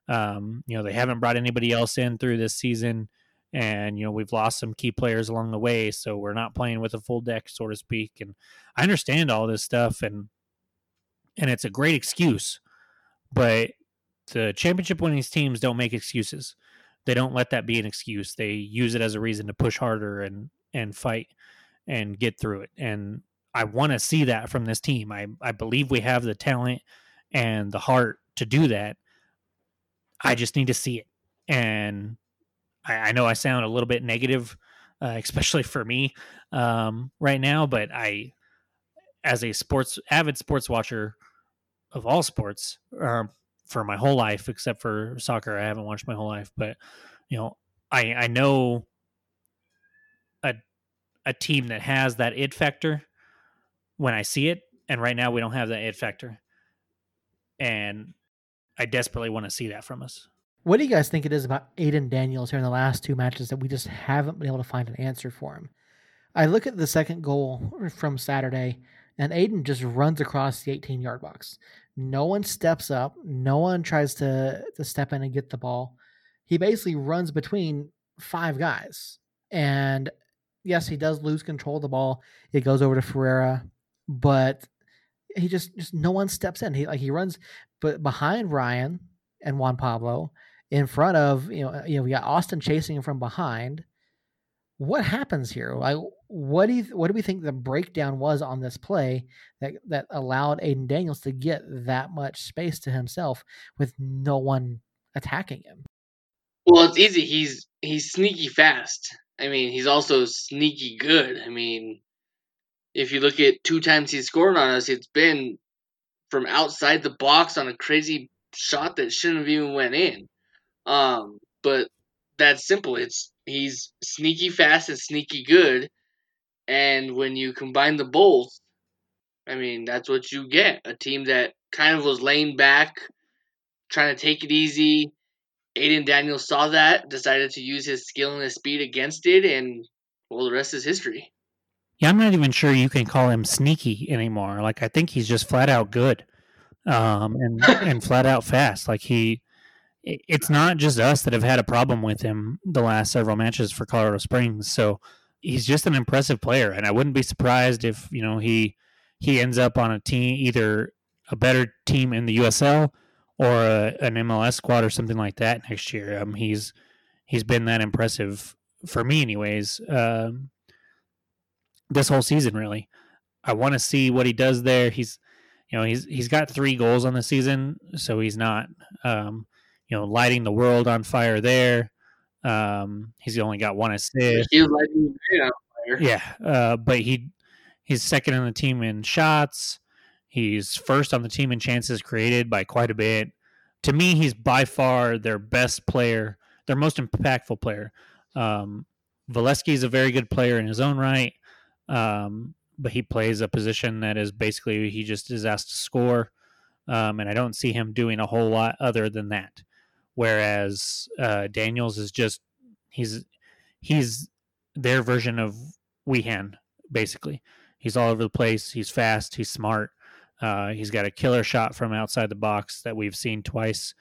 um, you know they haven't brought anybody else in through this season, and you know we've lost some key players along the way, so we're not playing with a full deck, so to speak. And I understand all this stuff, and and it's a great excuse, but the championship winning teams don't make excuses. They don't let that be an excuse. They use it as a reason to push harder and and fight and get through it. And I want to see that from this team. I I believe we have the talent and the heart to do that. I just need to see it. And I, I know I sound a little bit negative, uh, (laughs) especially for me um, right now, but I, as a sports avid sports watcher of all sports, um, for my whole life, except for soccer. I haven't watched my whole life, but you know, I I know a a team that has that it factor when I see it, and right now we don't have that it factor, and I desperately want to see that from us. What do you guys think it is about Aidan Daniels here in the last two matches that we just haven't been able to find an answer for him? I look at the second goal from Saturday, and Aidan just runs across the 18 yard box. No one steps up. No one tries to to step in and get the ball. He basically runs between five guys. And yes, he does lose control of the ball. It goes over to Ferreira, but he just just no one steps in. He like he runs but behind Ryan and Juan Pablo, in front of you know you know we got Austin chasing him from behind. What happens here? Like what do you what do we think the breakdown was on this play that that allowed Aidan Daniels to get that much space to himself with no one attacking him? Well, it's easy. He's he's sneaky fast. I mean, he's also sneaky good. I mean, if you look at two times he's scored on us, it's been from outside the box on a crazy shot that shouldn't have even went in. Um, but that's simple. It's he's sneaky fast and sneaky good and when you combine the both, I mean, that's what you get. A team that kind of was laying back, trying to take it easy. Aidan Daniels saw that, decided to use his skill and his speed against it, and well, the rest is history. Yeah, I'm not even sure you can call him sneaky anymore. Like I think he's just flat out good, um, and (laughs) and flat out fast. Like he, it's not just us that have had a problem with him the last several matches for Colorado Springs. So he's just an impressive player, and I wouldn't be surprised if you know he he ends up on a team either a better team in the USL or a, an MLS squad or something like that next year. Um, he's he's been that impressive for me, anyways. Um, this whole season, really. I want to see what he does there. He's, you know, he's he's got three goals on the season, so he's not, um, you know, lighting the world on fire there. Um, he's only got one assist. He was like, yeah, uh, but he he's second on the team in shots. He's first on the team in chances created by quite a bit. To me, he's by far their best player, their most impactful player. Um, Valesky is a very good player in his own right, um, but he plays a position that is basically he just is asked to score, um, and I don't see him doing a whole lot other than that whereas uh, Daniels is just he's he's their version of Wehan basically. He's all over the place. He's fast. He's smart. Uh, he's got a killer shot from outside the box that we've seen twice,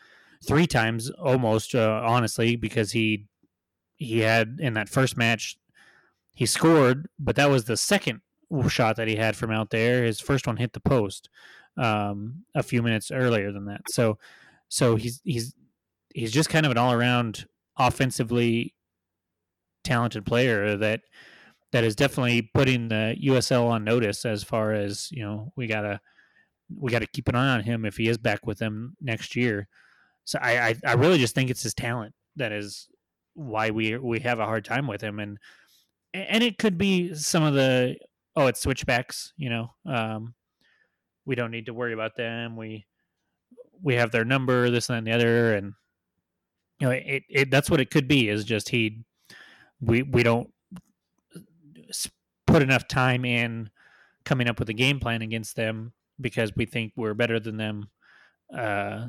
three times almost. Uh, honestly, because he he had in that first match he scored, but that was the second shot that he had from out there. His first one hit the post um, a few minutes earlier than that. So so he's he's he's just kind of an all around offensively talented player that that is definitely putting the USL on notice as far as you know we gotta we gotta keep an eye on him if he is back with them next year. So I I, I really just think it's his talent that is why we we have a hard time with him and and it could be some of the oh it's switchbacks you know um, we don't need to worry about them we we have their number this and the other and you know, it, it that's what it could be is just he we we don't put enough time in coming up with a game plan against them because we think we're better than them uh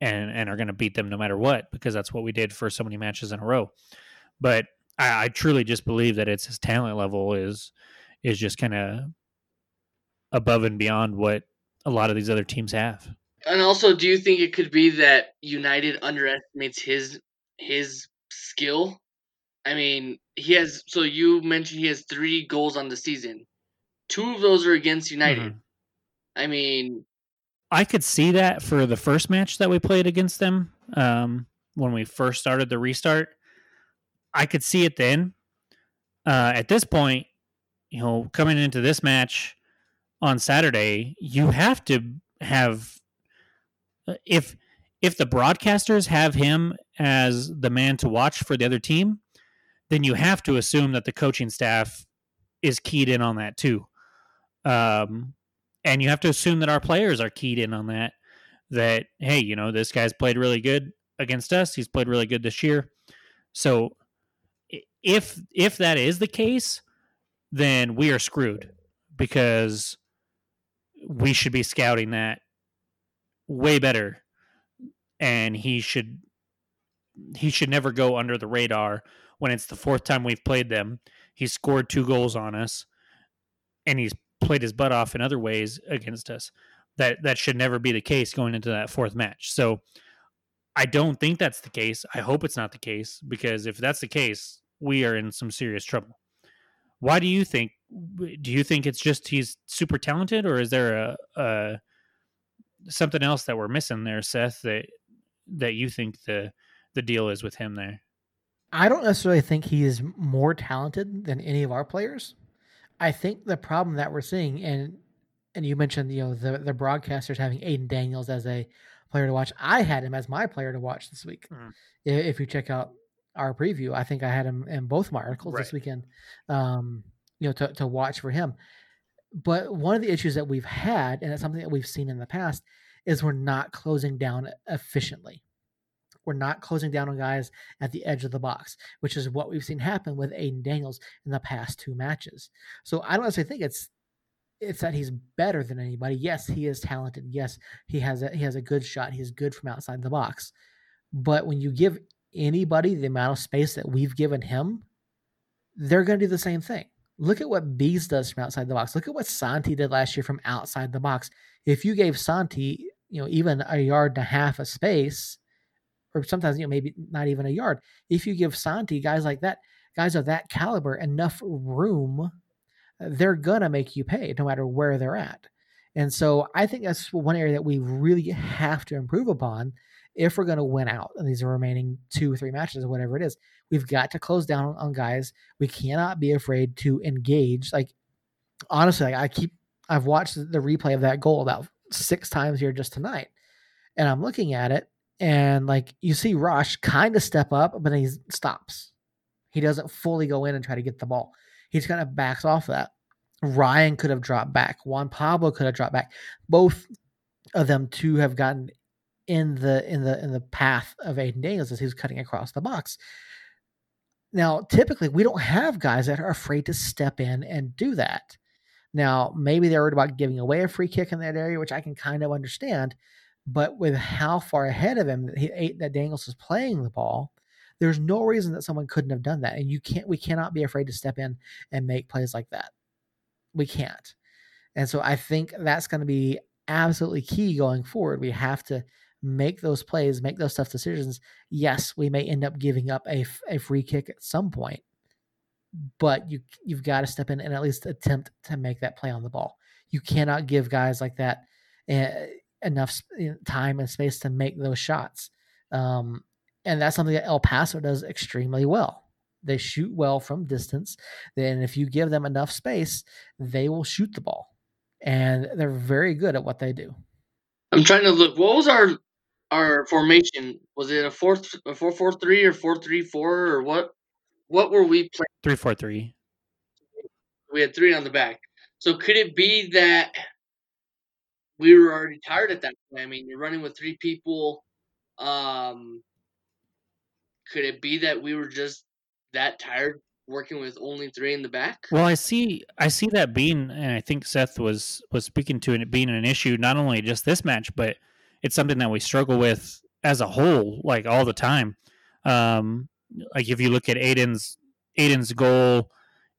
and and are going to beat them no matter what because that's what we did for so many matches in a row. But I, I truly just believe that it's his talent level is is just kind of above and beyond what a lot of these other teams have. And also, do you think it could be that United underestimates his his skill? I mean, he has. So you mentioned he has three goals on the season. Two of those are against United. Mhm. I mean, I could see that for the first match that we played against them um, when we first started the restart. I could see it then. Uh, at this point, you know, coming into this match on Saturday, you have to have if if the broadcasters have him as the man to watch for the other team, then you have to assume that the coaching staff is keyed in on that too. Um, and you have to assume that our players are keyed in on that. That hey, you know, this guy's played really good against us. He's played really good this year. So if if that is the case, then we are screwed because we should be scouting that way better and he should he should never go under the radar when it's the fourth time we've played them. He scored two goals on us and he's played his butt off in other ways against us. That that should never be the case going into that fourth match. So I don't think that's the case. I hope it's not the case because if that's the case, we are in some serious trouble. Why do you think? Do you think it's just he's super talented, or is there a, a something else that we're missing there, Seth? That that you think the the deal is with him there? I don't necessarily think he is more talented than any of our players. I think the problem that we're seeing, and and you mentioned, you know, the the broadcasters having Aidan Daniels as a player to watch. I had him as my player to watch this week. I- If you check out our preview, I think I had him in both my articles this weekend. Um, you know, to to watch for him. But one of the issues that we've had, and it's something that we've seen in the past, is we're not closing down efficiently. We're not closing down on guys at the edge of the box, which is what we've seen happen with Aidan Daniels in the past two matches. So I don't necessarily think it's it's that he's better than anybody. Yes, he is talented. Yes, he has a he has a good shot. He's good from outside the box. But when you give anybody the amount of space that we've given him, they're going to do the same thing. Look at what Bees does from outside the box. Look at what Santi did last year from outside the box. If you gave Santi, you know, even a yard and a half of space, or sometimes you know maybe not even a yard, if you give Santi guys like that, guys of that caliber, enough room, they're gonna make you pay no matter where they're at. And so I think that's one area that we really have to improve upon if we're going to win out in these remaining two or three matches or whatever it is. We've got to close down on guys. We cannot be afraid to engage. Like honestly, like I keep I've watched the replay of that goal about six times here just tonight, and I'm looking at it and like you see Rush kind of step up, but he stops. He doesn't fully go in and try to get the ball. He just kind of backs off that. Ryan could have dropped back. Juan Pablo could have dropped back. Both of them two have gotten in the in the in the path of Aidan Daniels as he was cutting across the box. Now, typically, we don't have guys that are afraid to step in and do that. Now, maybe they're worried about giving away a free kick in that area, which I can kind of understand. But with how far ahead of him that, he, that Daniels is playing the ball, there's no reason that someone couldn't have done that. And you can't, we cannot be afraid to step in and make plays like that. We can't. And so I think that's going to be absolutely key going forward. We have to make those plays, make those tough decisions. Yes, we may end up giving up a, a free kick at some point, but you you've got to step in and at least attempt to make that play on the ball. You cannot give guys like that uh, enough time and space to make those shots. Um, and that's something that El Paso does extremely well. They shoot well from distance. Then, if you give them enough space, they will shoot the ball, and they're very good at what they do. I'm trying to look. What was our our formation? Was it a four a four four three or four three four or what? What were we playing? Three four three. We had three on the back. So could it be that we were already tired at that point? I mean, you're running with three people. Um, could it be that we were just that tired working with only three in the back? Well, I see, I see that being, and I think Seth was was speaking to it being an issue not only just this match, but it's something that we struggle with as a whole, like all the time. Um, like if you look at Aidan's Aidan's goal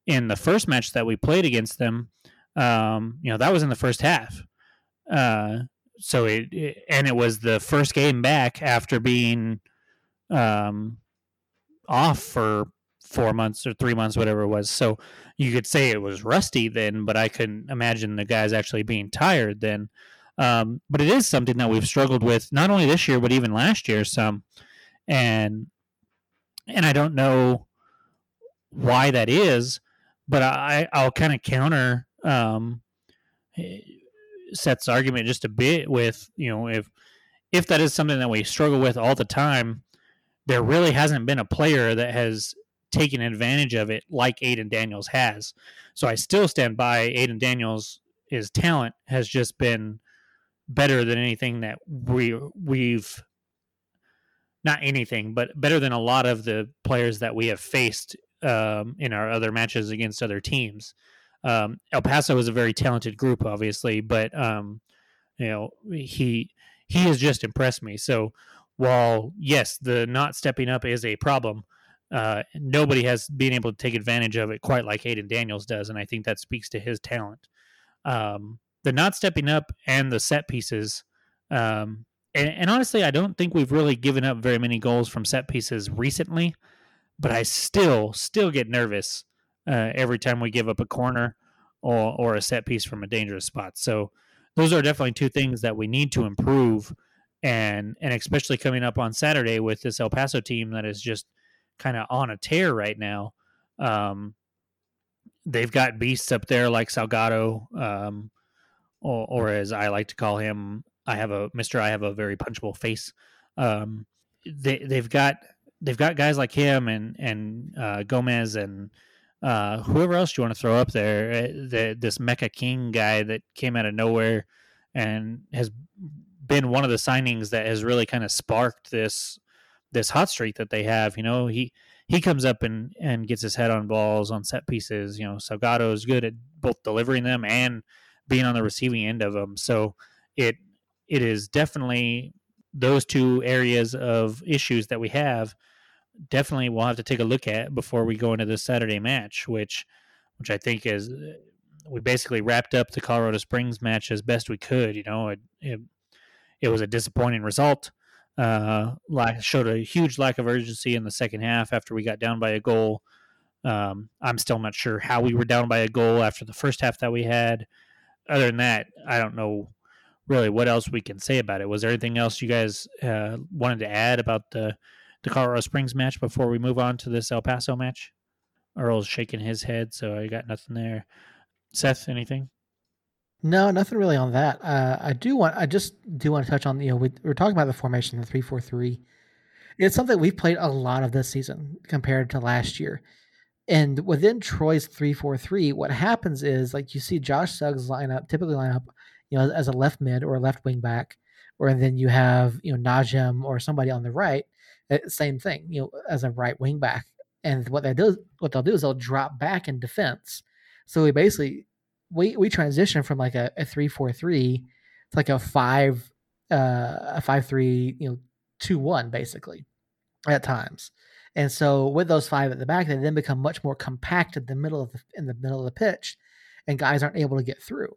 in the first match that we played against them, um, you know that was in the first half. Uh, so it, it, and it was the first game back after being um, off for four months or three months, whatever it was. So you could say it was rusty then, but I couldn't imagine the guys actually being tired then. Um, but it is something that we've struggled with not only this year but even last year some, and and I don't know why that is, but I I'll kind of counter um, Seth's argument just a bit with you know if if that is something that we struggle with all the time, there really hasn't been a player that has taken advantage of it like Aidan Daniels has. So I still stand by Aidan Daniels. His talent has just been better than anything that we we've not anything, but better than a lot of the players that we have faced um, in our other matches against other teams. Um, El Paso is a very talented group, obviously, but um, you know he he has just impressed me. So while yes, the not stepping up is a problem, uh, nobody has been able to take advantage of it quite like Aidan Daniels does, and I think that speaks to his talent. Um, the not stepping up and the set pieces. Um, and, and, honestly, I don't think we've really given up very many goals from set pieces recently. But I still, still get nervous uh, every time we give up a corner or, or a set piece from a dangerous spot. So those are definitely two things that we need to improve, and and especially coming up on Saturday with this El Paso team that is just kind of on a tear right now. Um, they've got beasts up there like Salgado, um, or, or as I like to call him, I have a Mister. I have a very punchable face. Um, they they've got they've got guys like him and and uh, Gomez and uh, whoever else you want to throw up there. Uh, the, this Mecca King guy that came out of nowhere and has been one of the signings that has really kind of sparked this this hot streak that they have. You know, he he comes up and and gets his head on balls on set pieces. You know, Salgado is good at both delivering them and being on the receiving end of them. So it it is definitely those two areas of issues that we have. Definitely, we'll have to take a look at before we go into this Saturday match, which which I think is we basically wrapped up the Colorado Springs match as best we could. You know, it it, it was a disappointing result. Uh, showed a huge lack of urgency in the second half after we got down by a goal. Um, I'm still not sure how we were down by a goal after the first half that we had other than that, I don't know really what else we can say about it. Was there anything else you guys uh, wanted to add about the the Colorado Springs match before we move on to this El Paso match? Earl's shaking his head, so I got nothing there. Seth, anything? No, nothing really on that. Uh, I do want, I just do want to touch on, you know, we, we're talking about the formation, the three four three. It's something we've played a lot of this season compared to last year. And within Troy's three four three, what happens is like you see Josh Suggs line up, typically line up, you know, as a left mid or a left wing back, or then you have you know Najem or somebody on the right, eh, same thing, you know, as a right wing back. And what they do, what they'll do is they'll drop back in defense. So we basically we we transition from like a, a three four three to like a five uh a five three you know two one basically at times. And so with those five at the back, they then become much more compact in the middle of the in the middle of the pitch, and guys aren't able to get through.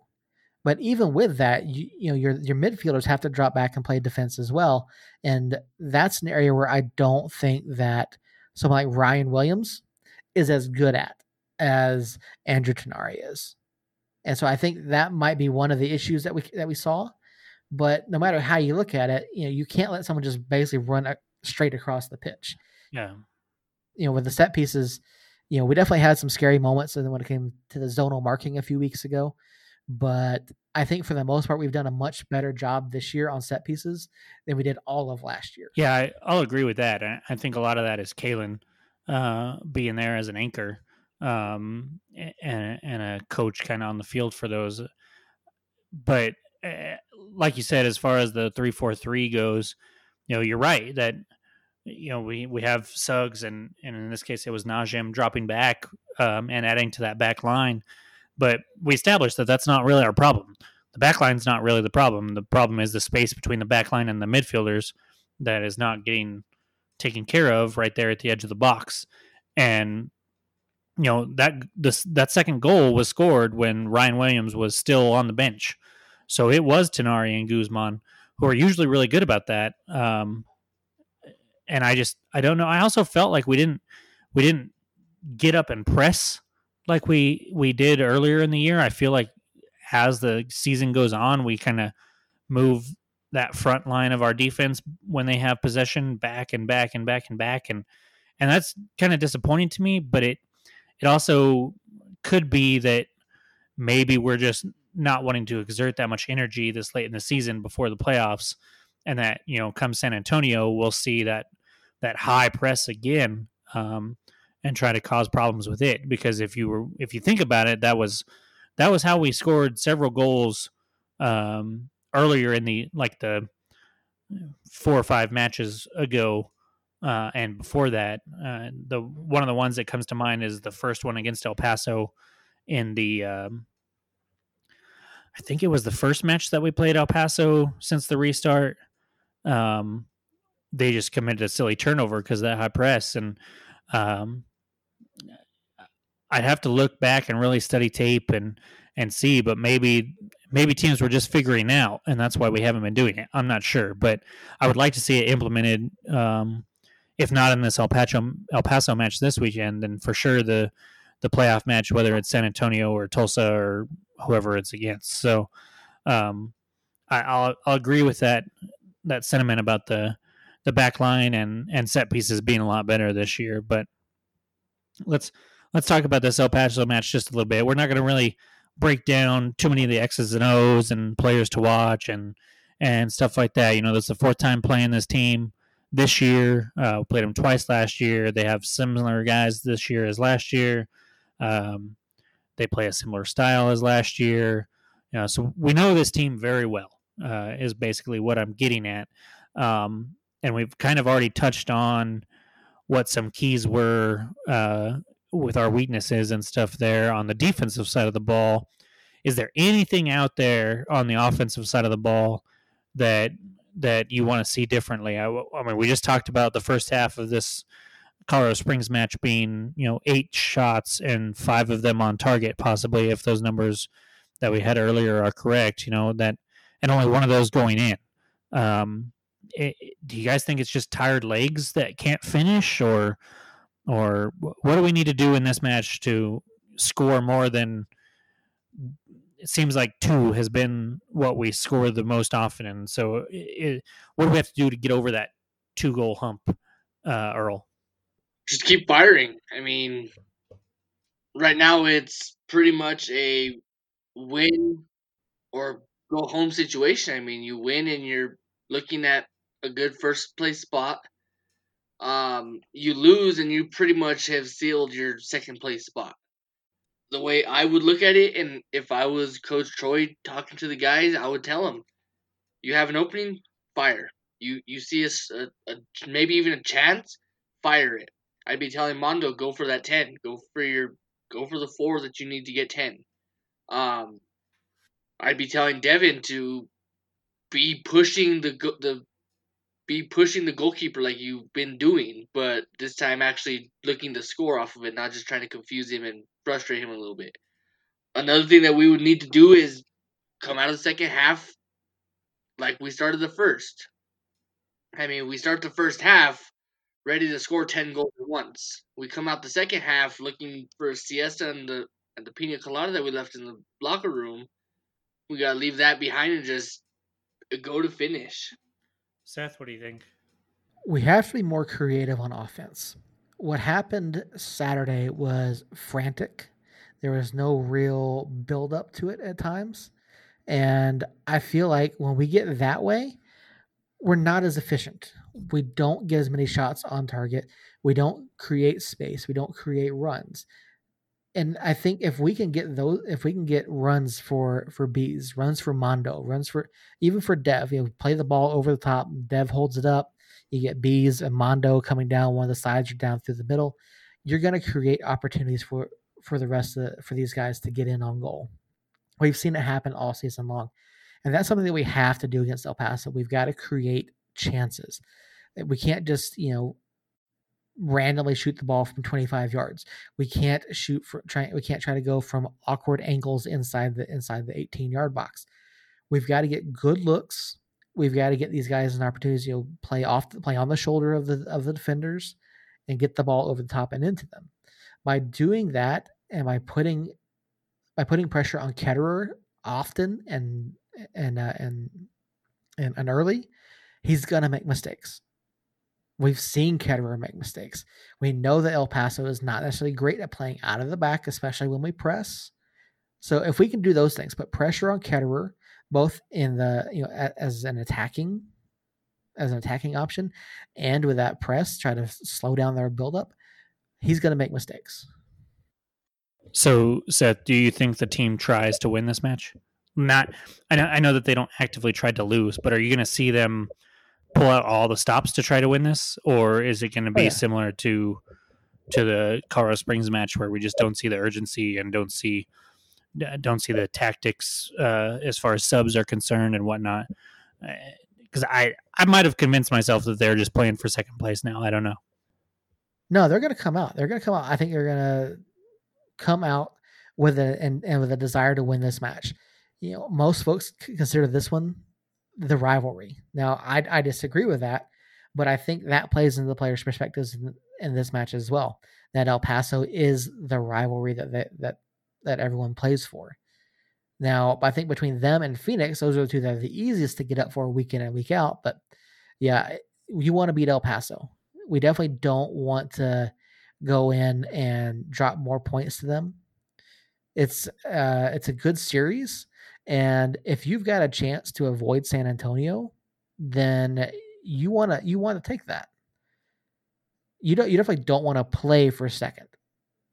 But even with that, you, you know your your midfielders have to drop back and play defense as well, and that's an area where I don't think that someone like Ryan Williams is as good at as Andrew Tinari is. And so I think that might be one of the issues that we that we saw. But no matter how you look at it, you know you can't let someone just basically run straight across the pitch. Yeah you know, with the set pieces, you know, we definitely had some scary moments and then when it came to the zonal marking a few weeks ago. But I think for the most part, we've done a much better job this year on set pieces than we did all of last year. Yeah, I, will agree with that. I think a lot of that is Kalen uh, being there as an anchor um, and, and a coach kind of on the field for those. But uh, like you said, as far as the three four three goes, you know, you're right that you know, we, we have Suggs and, and in this case it was Najem dropping back um, and adding to that back line. But we established that that's not really our problem. The back line's not really the problem. The problem is the space between the back line and the midfielders that is not getting taken care of right there at the edge of the box. And you know that this that second goal was scored when Ryan Williams was still on the bench, so it was Tinari and Guzman who are usually really good about that. Um, and I just I don't know. I also felt like we didn't we didn't get up and press like we we did earlier in the year. I feel like as the season goes on, we kind of move that front line of our defense when they have possession back and back and back and back and and that's kind of disappointing to me, but it it also could be that maybe we're just not wanting to exert that much energy this late in the season before the playoffs and that you know come san antonio we'll see that that high press again um, and try to cause problems with it because if you were if you think about it that was that was how we scored several goals um, earlier in the like the four or five matches ago uh, and before that uh, the one of the ones that comes to mind is the first one against el paso in the um, I think it was the first match that we played El Paso since the restart. Um, they just committed a silly turnover because that high press, and um, I'd have to look back and really study tape and and see. But maybe maybe teams were just figuring out, and that's why we haven't been doing it. I'm not sure, but I would like to see it implemented. Um, if not in this El Paso El Paso match this weekend, then for sure the the playoff match, whether it's San Antonio or Tulsa or whoever it's against. So um, I, will I'll agree with that that sentiment about the the back line and and set pieces being a lot better this year. But let's let's talk about this El Paso match just a little bit. We're not going to really break down too many of the X's and O's and players to watch and and stuff like that. You know, this is the fourth time playing this team this year. Uh, played them twice last year. They have similar guys this year as last year. Um, they play a similar style as last year. You know, so we know this team very well. Uh, is basically what I'm getting at. Um, and we've kind of already touched on what some keys were uh, with our weaknesses and stuff there on the defensive side of the ball. Is there anything out there on the offensive side of the ball that that you want to see differently? I, I mean, we just talked about the first half of this Colorado Springs match being, you know, eight shots and five of them on target, possibly if those numbers that we had earlier are correct. You know that, and only one of those going in. Um, it, do you guys think it's just tired legs that can't finish, or, or what do we need to do in this match to score more than? It seems like two has been what we score the most often, and so it, what do we have to do to get over that two goal hump, uh, Earl? just keep firing. I mean, right now it's pretty much a win or go home situation. I mean, you win and you're looking at a good first place spot. Um, you lose and you pretty much have sealed your second place spot. The way I would look at it, and if I was Coach Troy talking to the guys, I would tell them, "You have an opening, fire. You you see a, a, a maybe even a chance, fire it. I'd be telling Mondo go for that ten, go for your, go for the four that you need to get ten. Um, I'd be telling Devin to be pushing the the be pushing the goalkeeper like you've been doing, but this time actually looking to score off of it, not just trying to confuse him and frustrate him a little bit. Another thing that we would need to do is come out of the second half like we started the first. I mean, we start the first half ready to score 10 goals at once. We come out the second half looking for a siesta and the and the pina colada that we left in the locker room. We got to leave that behind and just go to finish. Seth, what do you think? We have to be more creative on offense. What happened Saturday was frantic. There was no real build up to it at times. And I feel like when we get that way, we're not as efficient we don't get as many shots on target. We don't create space. We don't create runs. And I think if we can get those, if we can get runs for for bees, runs for Mondo, runs for even for Dev, you know, play the ball over the top. Dev holds it up. You get bees and Mondo coming down one of the sides or down through the middle. You're going to create opportunities for for the rest of the, for these guys to get in on goal. We've seen it happen all season long, and that's something that we have to do against El Paso. We've got to create chances. We can't just you know randomly shoot the ball from 25 yards. We can't shoot for try we can't try to go from awkward angles inside the inside the 18 yard box. We've got to get good looks. We've got to get these guys an opportunity to play off the, play on the shoulder of the of the defenders and get the ball over the top and into them. By doing that and by putting by putting pressure on Ketterer often and and uh, and and, and early, he's gonna make mistakes. We've seen Ketterer make mistakes. We know that El Paso is not necessarily great at playing out of the back, especially when we press. So if we can do those things, put pressure on Ketterer, both in the you know as an attacking as an attacking option, and with that press, try to slow down their buildup, he's going to make mistakes. So, Seth, do you think the team tries to win this match? Not, I know, I know that they don't actively try to lose, but are you going to see them pull out all the stops to try to win this, or is it going to be oh, yeah. similar to to the Colorado Springs match where we just don't see the urgency and don't see don't see the tactics uh, as far as subs are concerned and whatnot? Because I I might have convinced myself that they're just playing for second place now. I don't know. No, they're going to come out. They're going to come out. I think they're going to come out with a and, and with a desire to win this match. You know, most folks consider this one the rivalry. Now, I I disagree with that, but I think that plays into the players' perspectives in, in this match as well. That El Paso is the rivalry that that that, that everyone plays for. Now, I think between them and Phoenix, those are the two that are the easiest to get up for week in and week out. But yeah, you want to beat El Paso. We definitely don't want to go in and drop more points to them. It's uh, it's a good series, and if you've got a chance to avoid San Antonio, then you want to you want to take that. You don't you definitely don't want to play for a second,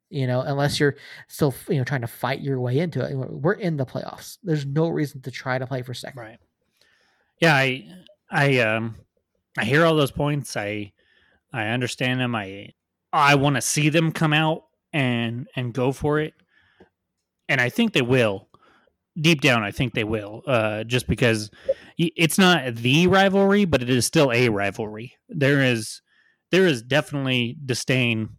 you know, unless you're still you know trying to fight your way into it. We're in the playoffs. There's no reason to try to play for second. Right. Yeah, I I um I hear all those points. I I understand them. I I want to see them come out and and go for it, and I think they will. Deep down, I think they will. Uh, just because it's not the rivalry, but it is still a rivalry. There is there is definitely disdain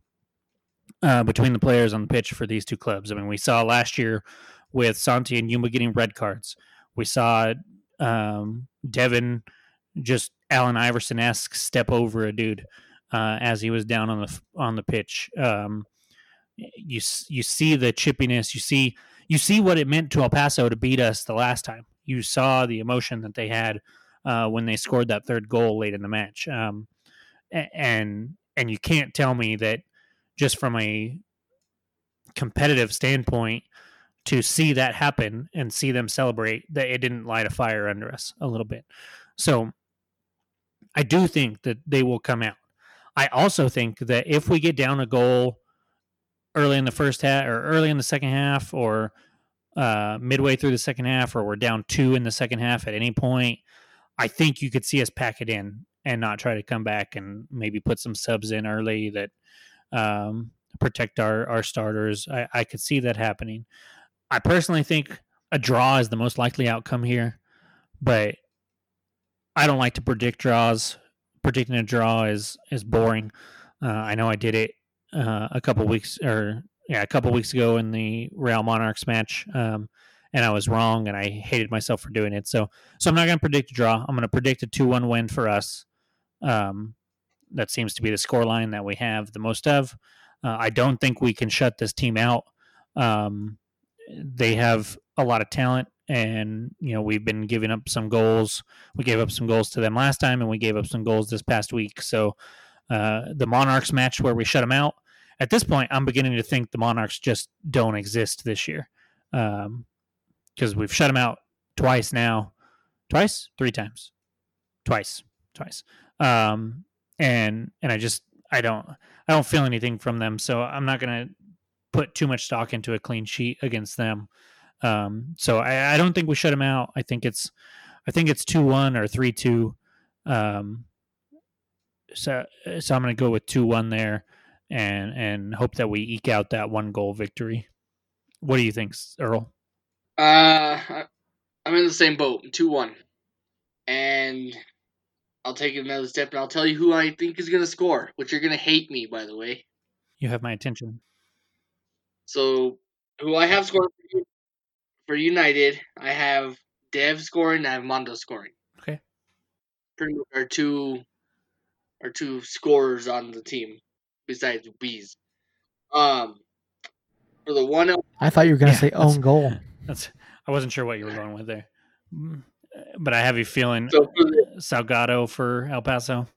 uh, between the players on the pitch for these two clubs. I mean, we saw last year with Santi and Yuma getting red cards. We saw um, Devin just Allen Iverson esque step over a dude uh, as he was down on the on the pitch. Um, you you see the chippiness. You see you see what it meant to El Paso to beat us the last time. You saw the emotion that they had uh, when they scored that third goal late in the match. Um, and and you can't tell me that just from a competitive standpoint to see that happen and see them celebrate that it didn't light a fire under us a little bit. So I do think that they will come out. I also think that if we get down a goal early in the first half or early in the second half or uh, midway through the second half or we're down two in the second half at any point, I think you could see us pack it in and not try to come back and maybe put some subs in early that um, protect our, our starters. I, I could see that happening. I personally think a draw is the most likely outcome here, but I don't like to predict draws predicting a draw is is boring. Uh, I know I did it uh, a couple weeks or yeah, a couple weeks ago in the Real Monarchs match, um, and I was wrong, and I hated myself for doing it. So, so I'm not going to predict a draw. I'm going to predict a two-one win for us. Um, that seems to be the score line that we have the most of. Uh, I don't think we can shut this team out. Um, they have a lot of talent and you know we've been giving up some goals. We gave up some goals to them last time, and we gave up some goals this past week. So uh, the Monarchs match where we shut them out. At this point, I'm beginning to think the Monarchs just don't exist this year because um, we've shut them out twice now, twice, three times, twice, twice, um, and and I just I don't I don't feel anything from them, so I'm not gonna put too much stock into a clean sheet against them. Um, so I, I, don't think we shut them out. I think it's I think it's two one or three two. Um, so so I'm going to go with two one there, and and hope that we eke out that one goal victory. What do you think, Earl? Uh, I'm in the same boat, two one, and I'll take another step and I'll tell you who I think is going to score, which you're going to hate me, by the way. You have my attention. So, who I have scored for United, I have Dev scoring, I have Mondo scoring. Okay. Pretty much our two, our two scorers on the team, besides Bees. Um, for the one, I thought you were going to Yeah, say own goal. That's I wasn't sure what you were going with there, Mm, but I have you feeling so for the, Salgado for El Paso.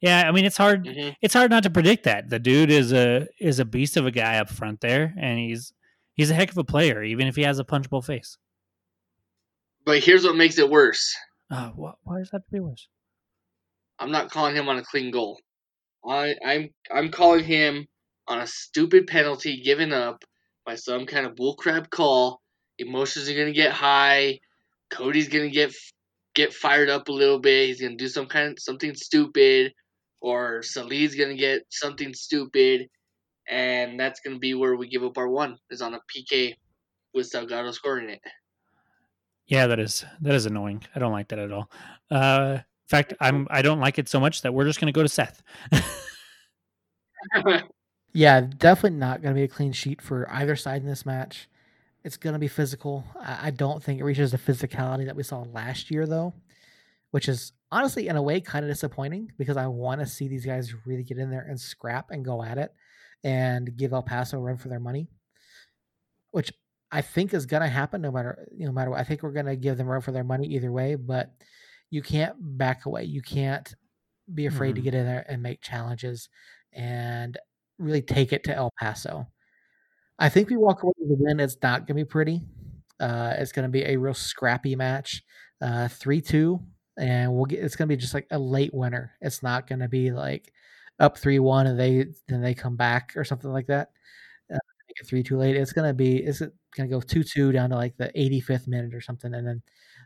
Yeah, I mean it's hard. Mhm. It's hard not to predict that the dude is a is a beast of a guy up front there, and he's he's a heck of a player, even if he has a punchable face. but here's what makes it worse. Uh, wh- why does that have to be worse? I'm not calling him on a clean goal. I, I'm I'm calling him on a stupid penalty given up by some kind of bullcrap call. Emotions are gonna get high. Cody's gonna get get fired up a little bit. He's gonna do some kind of something stupid, or Salih's gonna get something stupid, and that's gonna be where we give up our one is on a PK with Salgado scoring it. Yeah, that is that is annoying. I don't like that at all. Uh, in fact, I'm I don't like it so much that we're just gonna go to Seth. (laughs) Yeah, definitely not going to be a clean sheet for either side in this match. It's going to be physical. I, I don't think it reaches the physicality that we saw last year, though, which is honestly, in a way, kind of disappointing because I want to see these guys really get in there and scrap and go at it and give El Paso a run for their money, which I think is going to happen no matter you know, no matter what. I think we're going to give them a run for their money either way, but you can't back away. You can't be afraid to Mhm. get in there and make challenges and really take it to El Paso. I think we walk away with a win. It's not going to be pretty. Uh, it's going to be a real scrappy match, uh, three two, and we'll get. It's going to be just like a late winner. It's not going to be like up three one and they then they come back or something like that. Uh, three two late. It's going to be. It's going to go two two down to like the eighty fifth minute or something, and then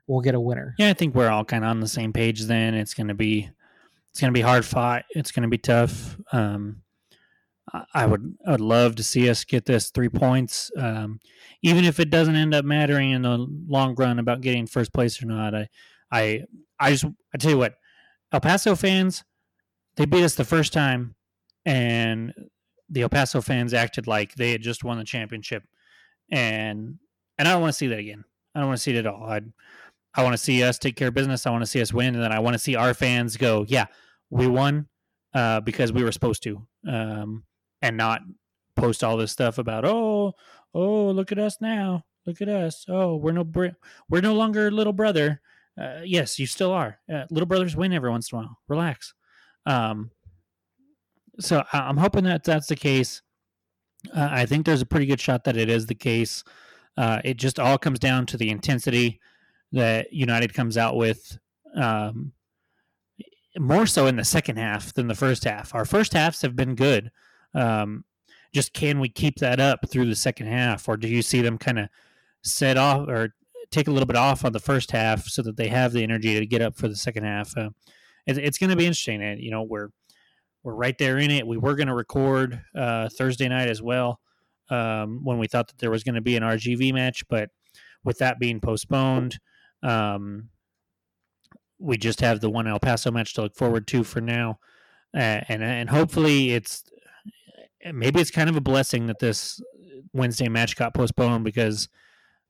we'll get a winner. Yeah, I think we're all kind of on the same page. Then it's gonna be it's gonna be hard fought. It's gonna be tough. Um, I- would I would love to see us get this three points, um, even if it doesn't end up mattering in the long run about getting first place or not. I I I just I tell you what, El Paso fans, they beat us the first time, and the El Paso fans acted like they had just won the championship, and and I don't want to see that again. I don't want to see it at all. I I want to see us take care of business. I want to see us win, and then I want to see our fans go, yeah, we won uh, because we were supposed to, um, and not post all this stuff about oh oh look at us now, look at us. Oh we're no we're no longer little brother. Uh, yes, you still are. Uh, little brothers win every once in a while. Relax. Um, so I- I'm hoping that that's the case. Uh, I think there's a pretty good shot that it is the case. Uh, it just all comes down to the intensity that United comes out with, um, more so in the second half than the first half. Our first halves have been good. Um, just can we keep that up through the second half, or do you see them kind of set off or take a little bit off on the first half so that they have the energy to get up for the second half? Uh, it, it's going to be interesting. And, you know, we're we're right there in it. We were going to record uh, Thursday night as well um, when we thought that there was going to be an RGV match, but with that being postponed, um, we just have the one El Paso match to look forward to for now, uh, and and hopefully it's maybe it's kind of a blessing that this Wednesday match got postponed because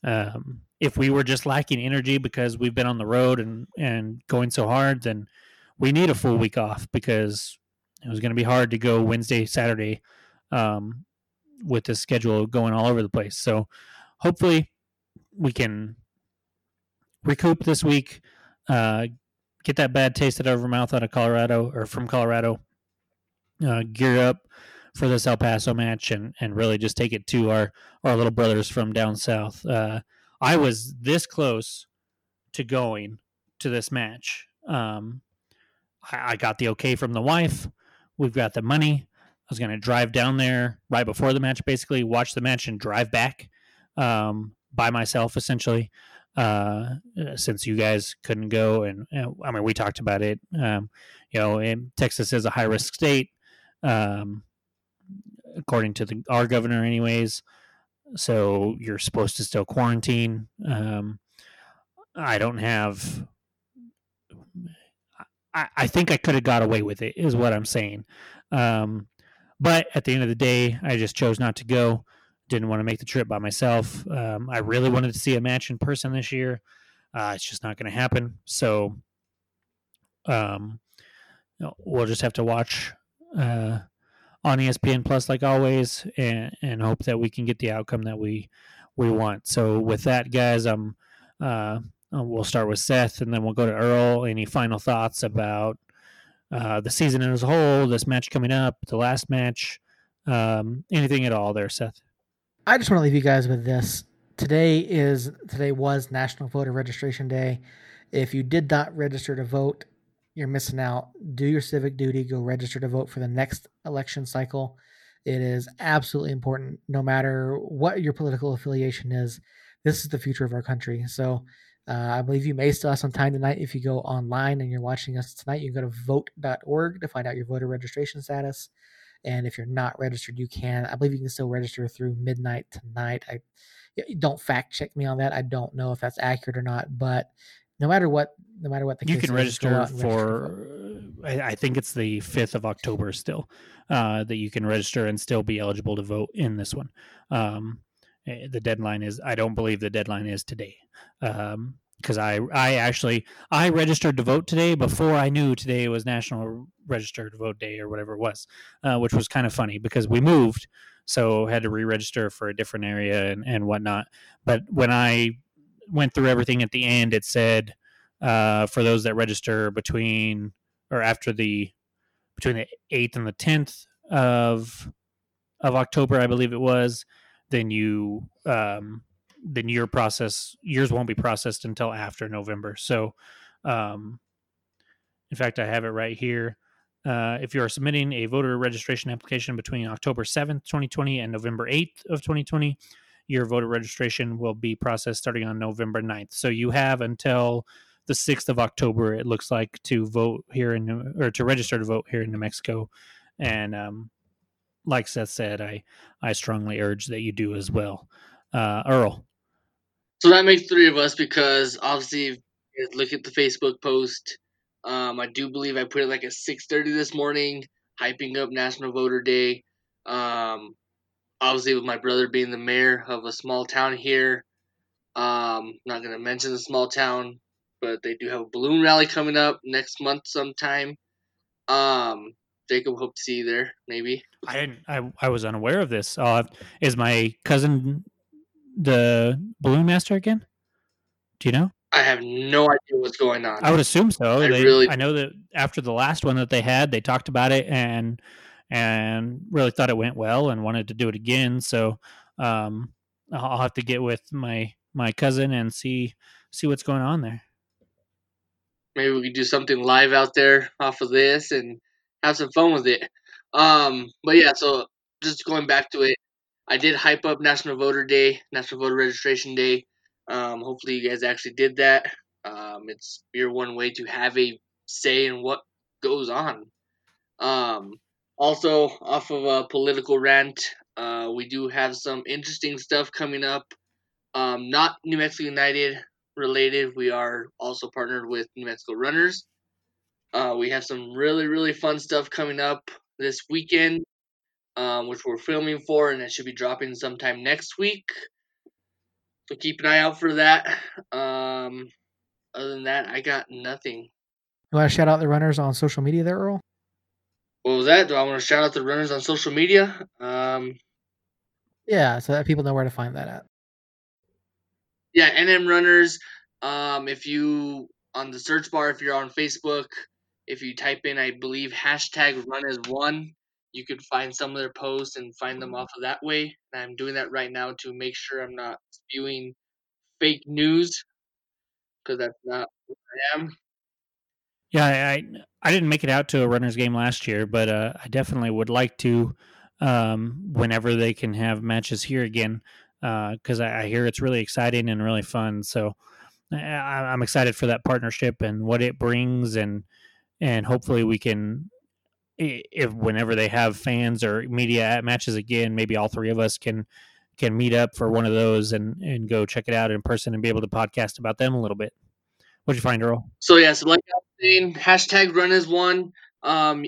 um, if we were just lacking energy because we've been on the road and and going so hard, then we need a full week off because it was going to be hard to go Wednesday Saturday um, with the schedule going all over the place. So hopefully we can recoup this week, uh, get that bad taste out of our mouth out of Colorado or from Colorado, uh, gear up for this El Paso match and, and really just take it to our, our little brothers from down south. Uh, I was this close to going to this match. Um, I, I got the okay from the wife. We've got the money. I was going to drive down there right before the match, basically watch the match and drive back um, by myself, essentially. Uh, since you guys couldn't go, and, and I mean, we talked about it. Um, you know, Texas is a high risk state, um, according to the our governor, anyways. So you're supposed to still quarantine. Um, I don't have I, I think I could have got away with it, is what I'm saying. Um, but at the end of the day, I just chose not to go. Didn't want to make the trip by myself. Um, I really wanted to see a match in person this year. Uh, it's just not going to happen. So, um, we'll just have to watch uh, on ESPN Plus, like always, and, and hope that we can get the outcome that we we want. So, with that, guys, I'm. Uh, we'll start with Seth, and then we'll go to Earl. Any final thoughts about uh, the season as a whole, this match coming up, the last match, um, anything at all there, Seth? I just want to leave you guys with this. Today is today was National Voter Registration Day. If you did not register to vote, you're missing out. Do your civic duty. Go register to vote for the next election cycle. It is absolutely important, no matter what your political affiliation is. This is the future of our country. So uh, I believe you may still have some time tonight if you go online and you're watching us tonight. You can go to vote.org to find out your voter registration status. And if you're not registered, you can. I believe you can still register through midnight tonight. I don't fact check me on that. I don't know if that's accurate or not, but no matter what, no matter what the you can is, register for. I, I, think it's the fifth of October still uh, that you can register and still be eligible to vote in this one. Um, Eh, the deadline is i don't believe the deadline is today um because i i actually i registered to vote today before i knew today was national registered vote day or whatever it was uh, which was kind of funny because we moved so had to re-register for a different area and, and whatnot. But when i went through everything at the end it said uh, for those that register between or after the between the 8th and the 10th of of october i believe it was then you um, then your process yours won't be processed until after November. So, um, in fact, I have it right here. Uh, if you are submitting a voter registration application between October 7th, 2020 and November 8th of 2020, your voter registration will be processed starting on November 9th. So you have until the 6th of October, it looks like, to vote here in, or to register to vote here in New Mexico. And um, like Seth said, I I strongly urge that you do as well. Uh, Earl. So that makes three of us because obviously, look at the Facebook post. Um, I do believe I put it like at six thirty this morning, hyping up National Voter Day. Um, obviously, with my brother being the mayor of a small town here, um, not gonna mention the small town, but they do have a balloon rally coming up next month sometime. Um, Jacob, hope to see you there. Maybe. I didn't. I I was unaware of this. Uh, is my cousin the balloon master again? Do you know? I have no idea what's going on. I would assume so. I they, really. I know that after the last one that they had, they talked about it and and really thought it went well and wanted to do it again. So um, I'll have to get with my my cousin and see see what's going on there. Maybe we could do something live out there off of this and have some fun with it. Um, but yeah, so just going back to it, I did hype up National Voter Day, National Voter Registration Day. Um, hopefully, you guys actually did that. Um, it's your one way to have a say in what goes on. Um, also, off of a political rant, uh, we do have some interesting stuff coming up. Um, not New Mexico United related. We are also partnered with New Mexico Runners. Uh, we have some really, really fun stuff coming up this weekend, um, which we're filming for, and it should be dropping sometime next week. So keep an eye out for that. Um, other than that, I got nothing. You want to shout out the runners on social media there, Earl? What was that? Do I want to shout out the runners on social media? Um, yeah, so that people know where to find that at. Yeah, NM Runners. Um, if you on the search bar, if you're on Facebook, if you type in, I believe, hashtag run as one, you could find some of their posts and find them off of that way. And I'm doing that right now to make sure I'm not spewing fake news because that's not who I am. Yeah, I I didn't make it out to a runners game last year, but uh, I definitely would like to um, whenever they can have matches here again because uh, I, I, hear it's really exciting and really fun. So I, I'm excited for that partnership and what it brings and and hopefully we can if whenever they have fans or media at matches again maybe all three of us can can meet up for one of those and and go check it out in person and be able to podcast about them a little bit What'd you find, Earl? So yeah, so like I was saying, hashtag run as one. Um,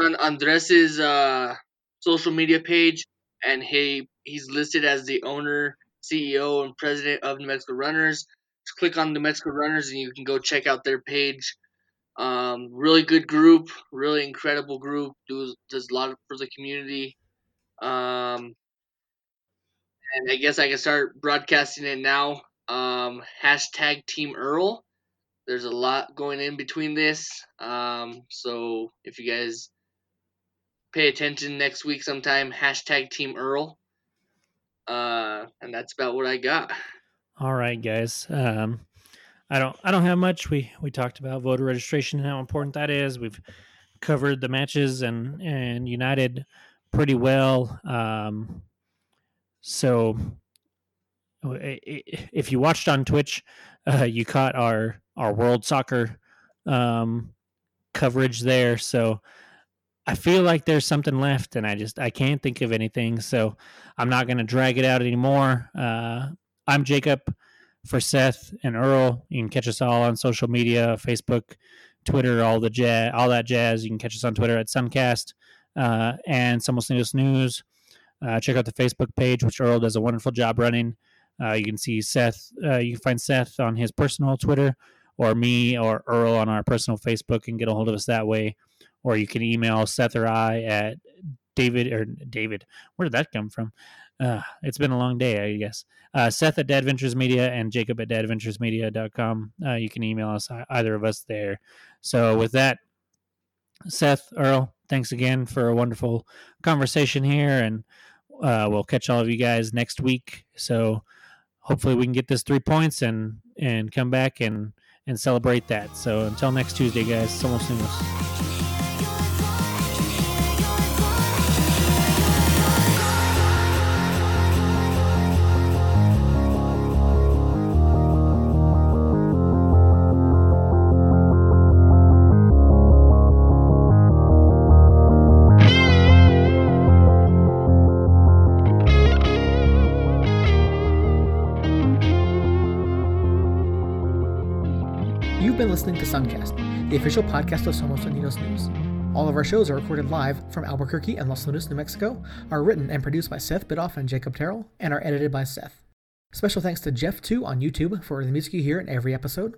on Andres's uh, social media page, and he he's listed as the owner, CEO, and president of New Mexico Runners. Just click on New Mexico Runners, and you can go check out their page. Um, really good group, really incredible group. Does does a lot for the community. Um, and I guess I can start broadcasting it now. Um, hashtag Team Earl. There's a lot going in between this. Um, so if you guys pay attention next week sometime, hashtag Team Earl. Uh, and that's about what I got. All right, guys. Um, I don't I don't have much. We we talked about voter registration and how important that is. We've covered the matches and and United pretty well. Um, so if you watched on Twitch, uh, you caught our our World Soccer um, coverage there. So I feel like there's something left, and I just I can't think of anything. So I'm not going to drag it out anymore. Uh, I'm Jacob for Seth and Earl. You can catch us all on social media, Facebook, Twitter, all the jazz, all that jazz. You can catch us on Twitter at Suncast uh, and Somos News. Uh, check out the Facebook page, which Earl does a wonderful job running. Uh, you can see Seth. Uh, you can find Seth on his personal Twitter, or me or Earl on our personal Facebook, and get a hold of us that way. Or you can email Seth or I at David or David. Where did that come from? Uh, it's been a long day, I guess. Uh, Seth at Dad Ventures Media and Jacob at dadventuresmedia.com. Uh, you can email us, either of us there. So, with that, Seth, Earl, thanks again for a wonderful conversation here. And uh, we'll catch all of you guys next week. So, hopefully, we can get this three points and, and come back and, and celebrate that. So, until next Tuesday, guys, somos listening to Suncast, the official podcast of Somos Unidos News. All of our shows are recorded live from Albuquerque and Los Lunas, New Mexico, are written and produced by Seth Bidoff and Jacob Terrell, and are edited by Seth. Special thanks to Jeff2 on YouTube for the music you hear in every episode.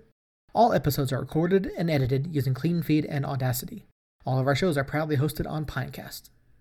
All episodes are recorded and edited using Clean Feed and Audacity. All of our shows are proudly hosted on Pinecast.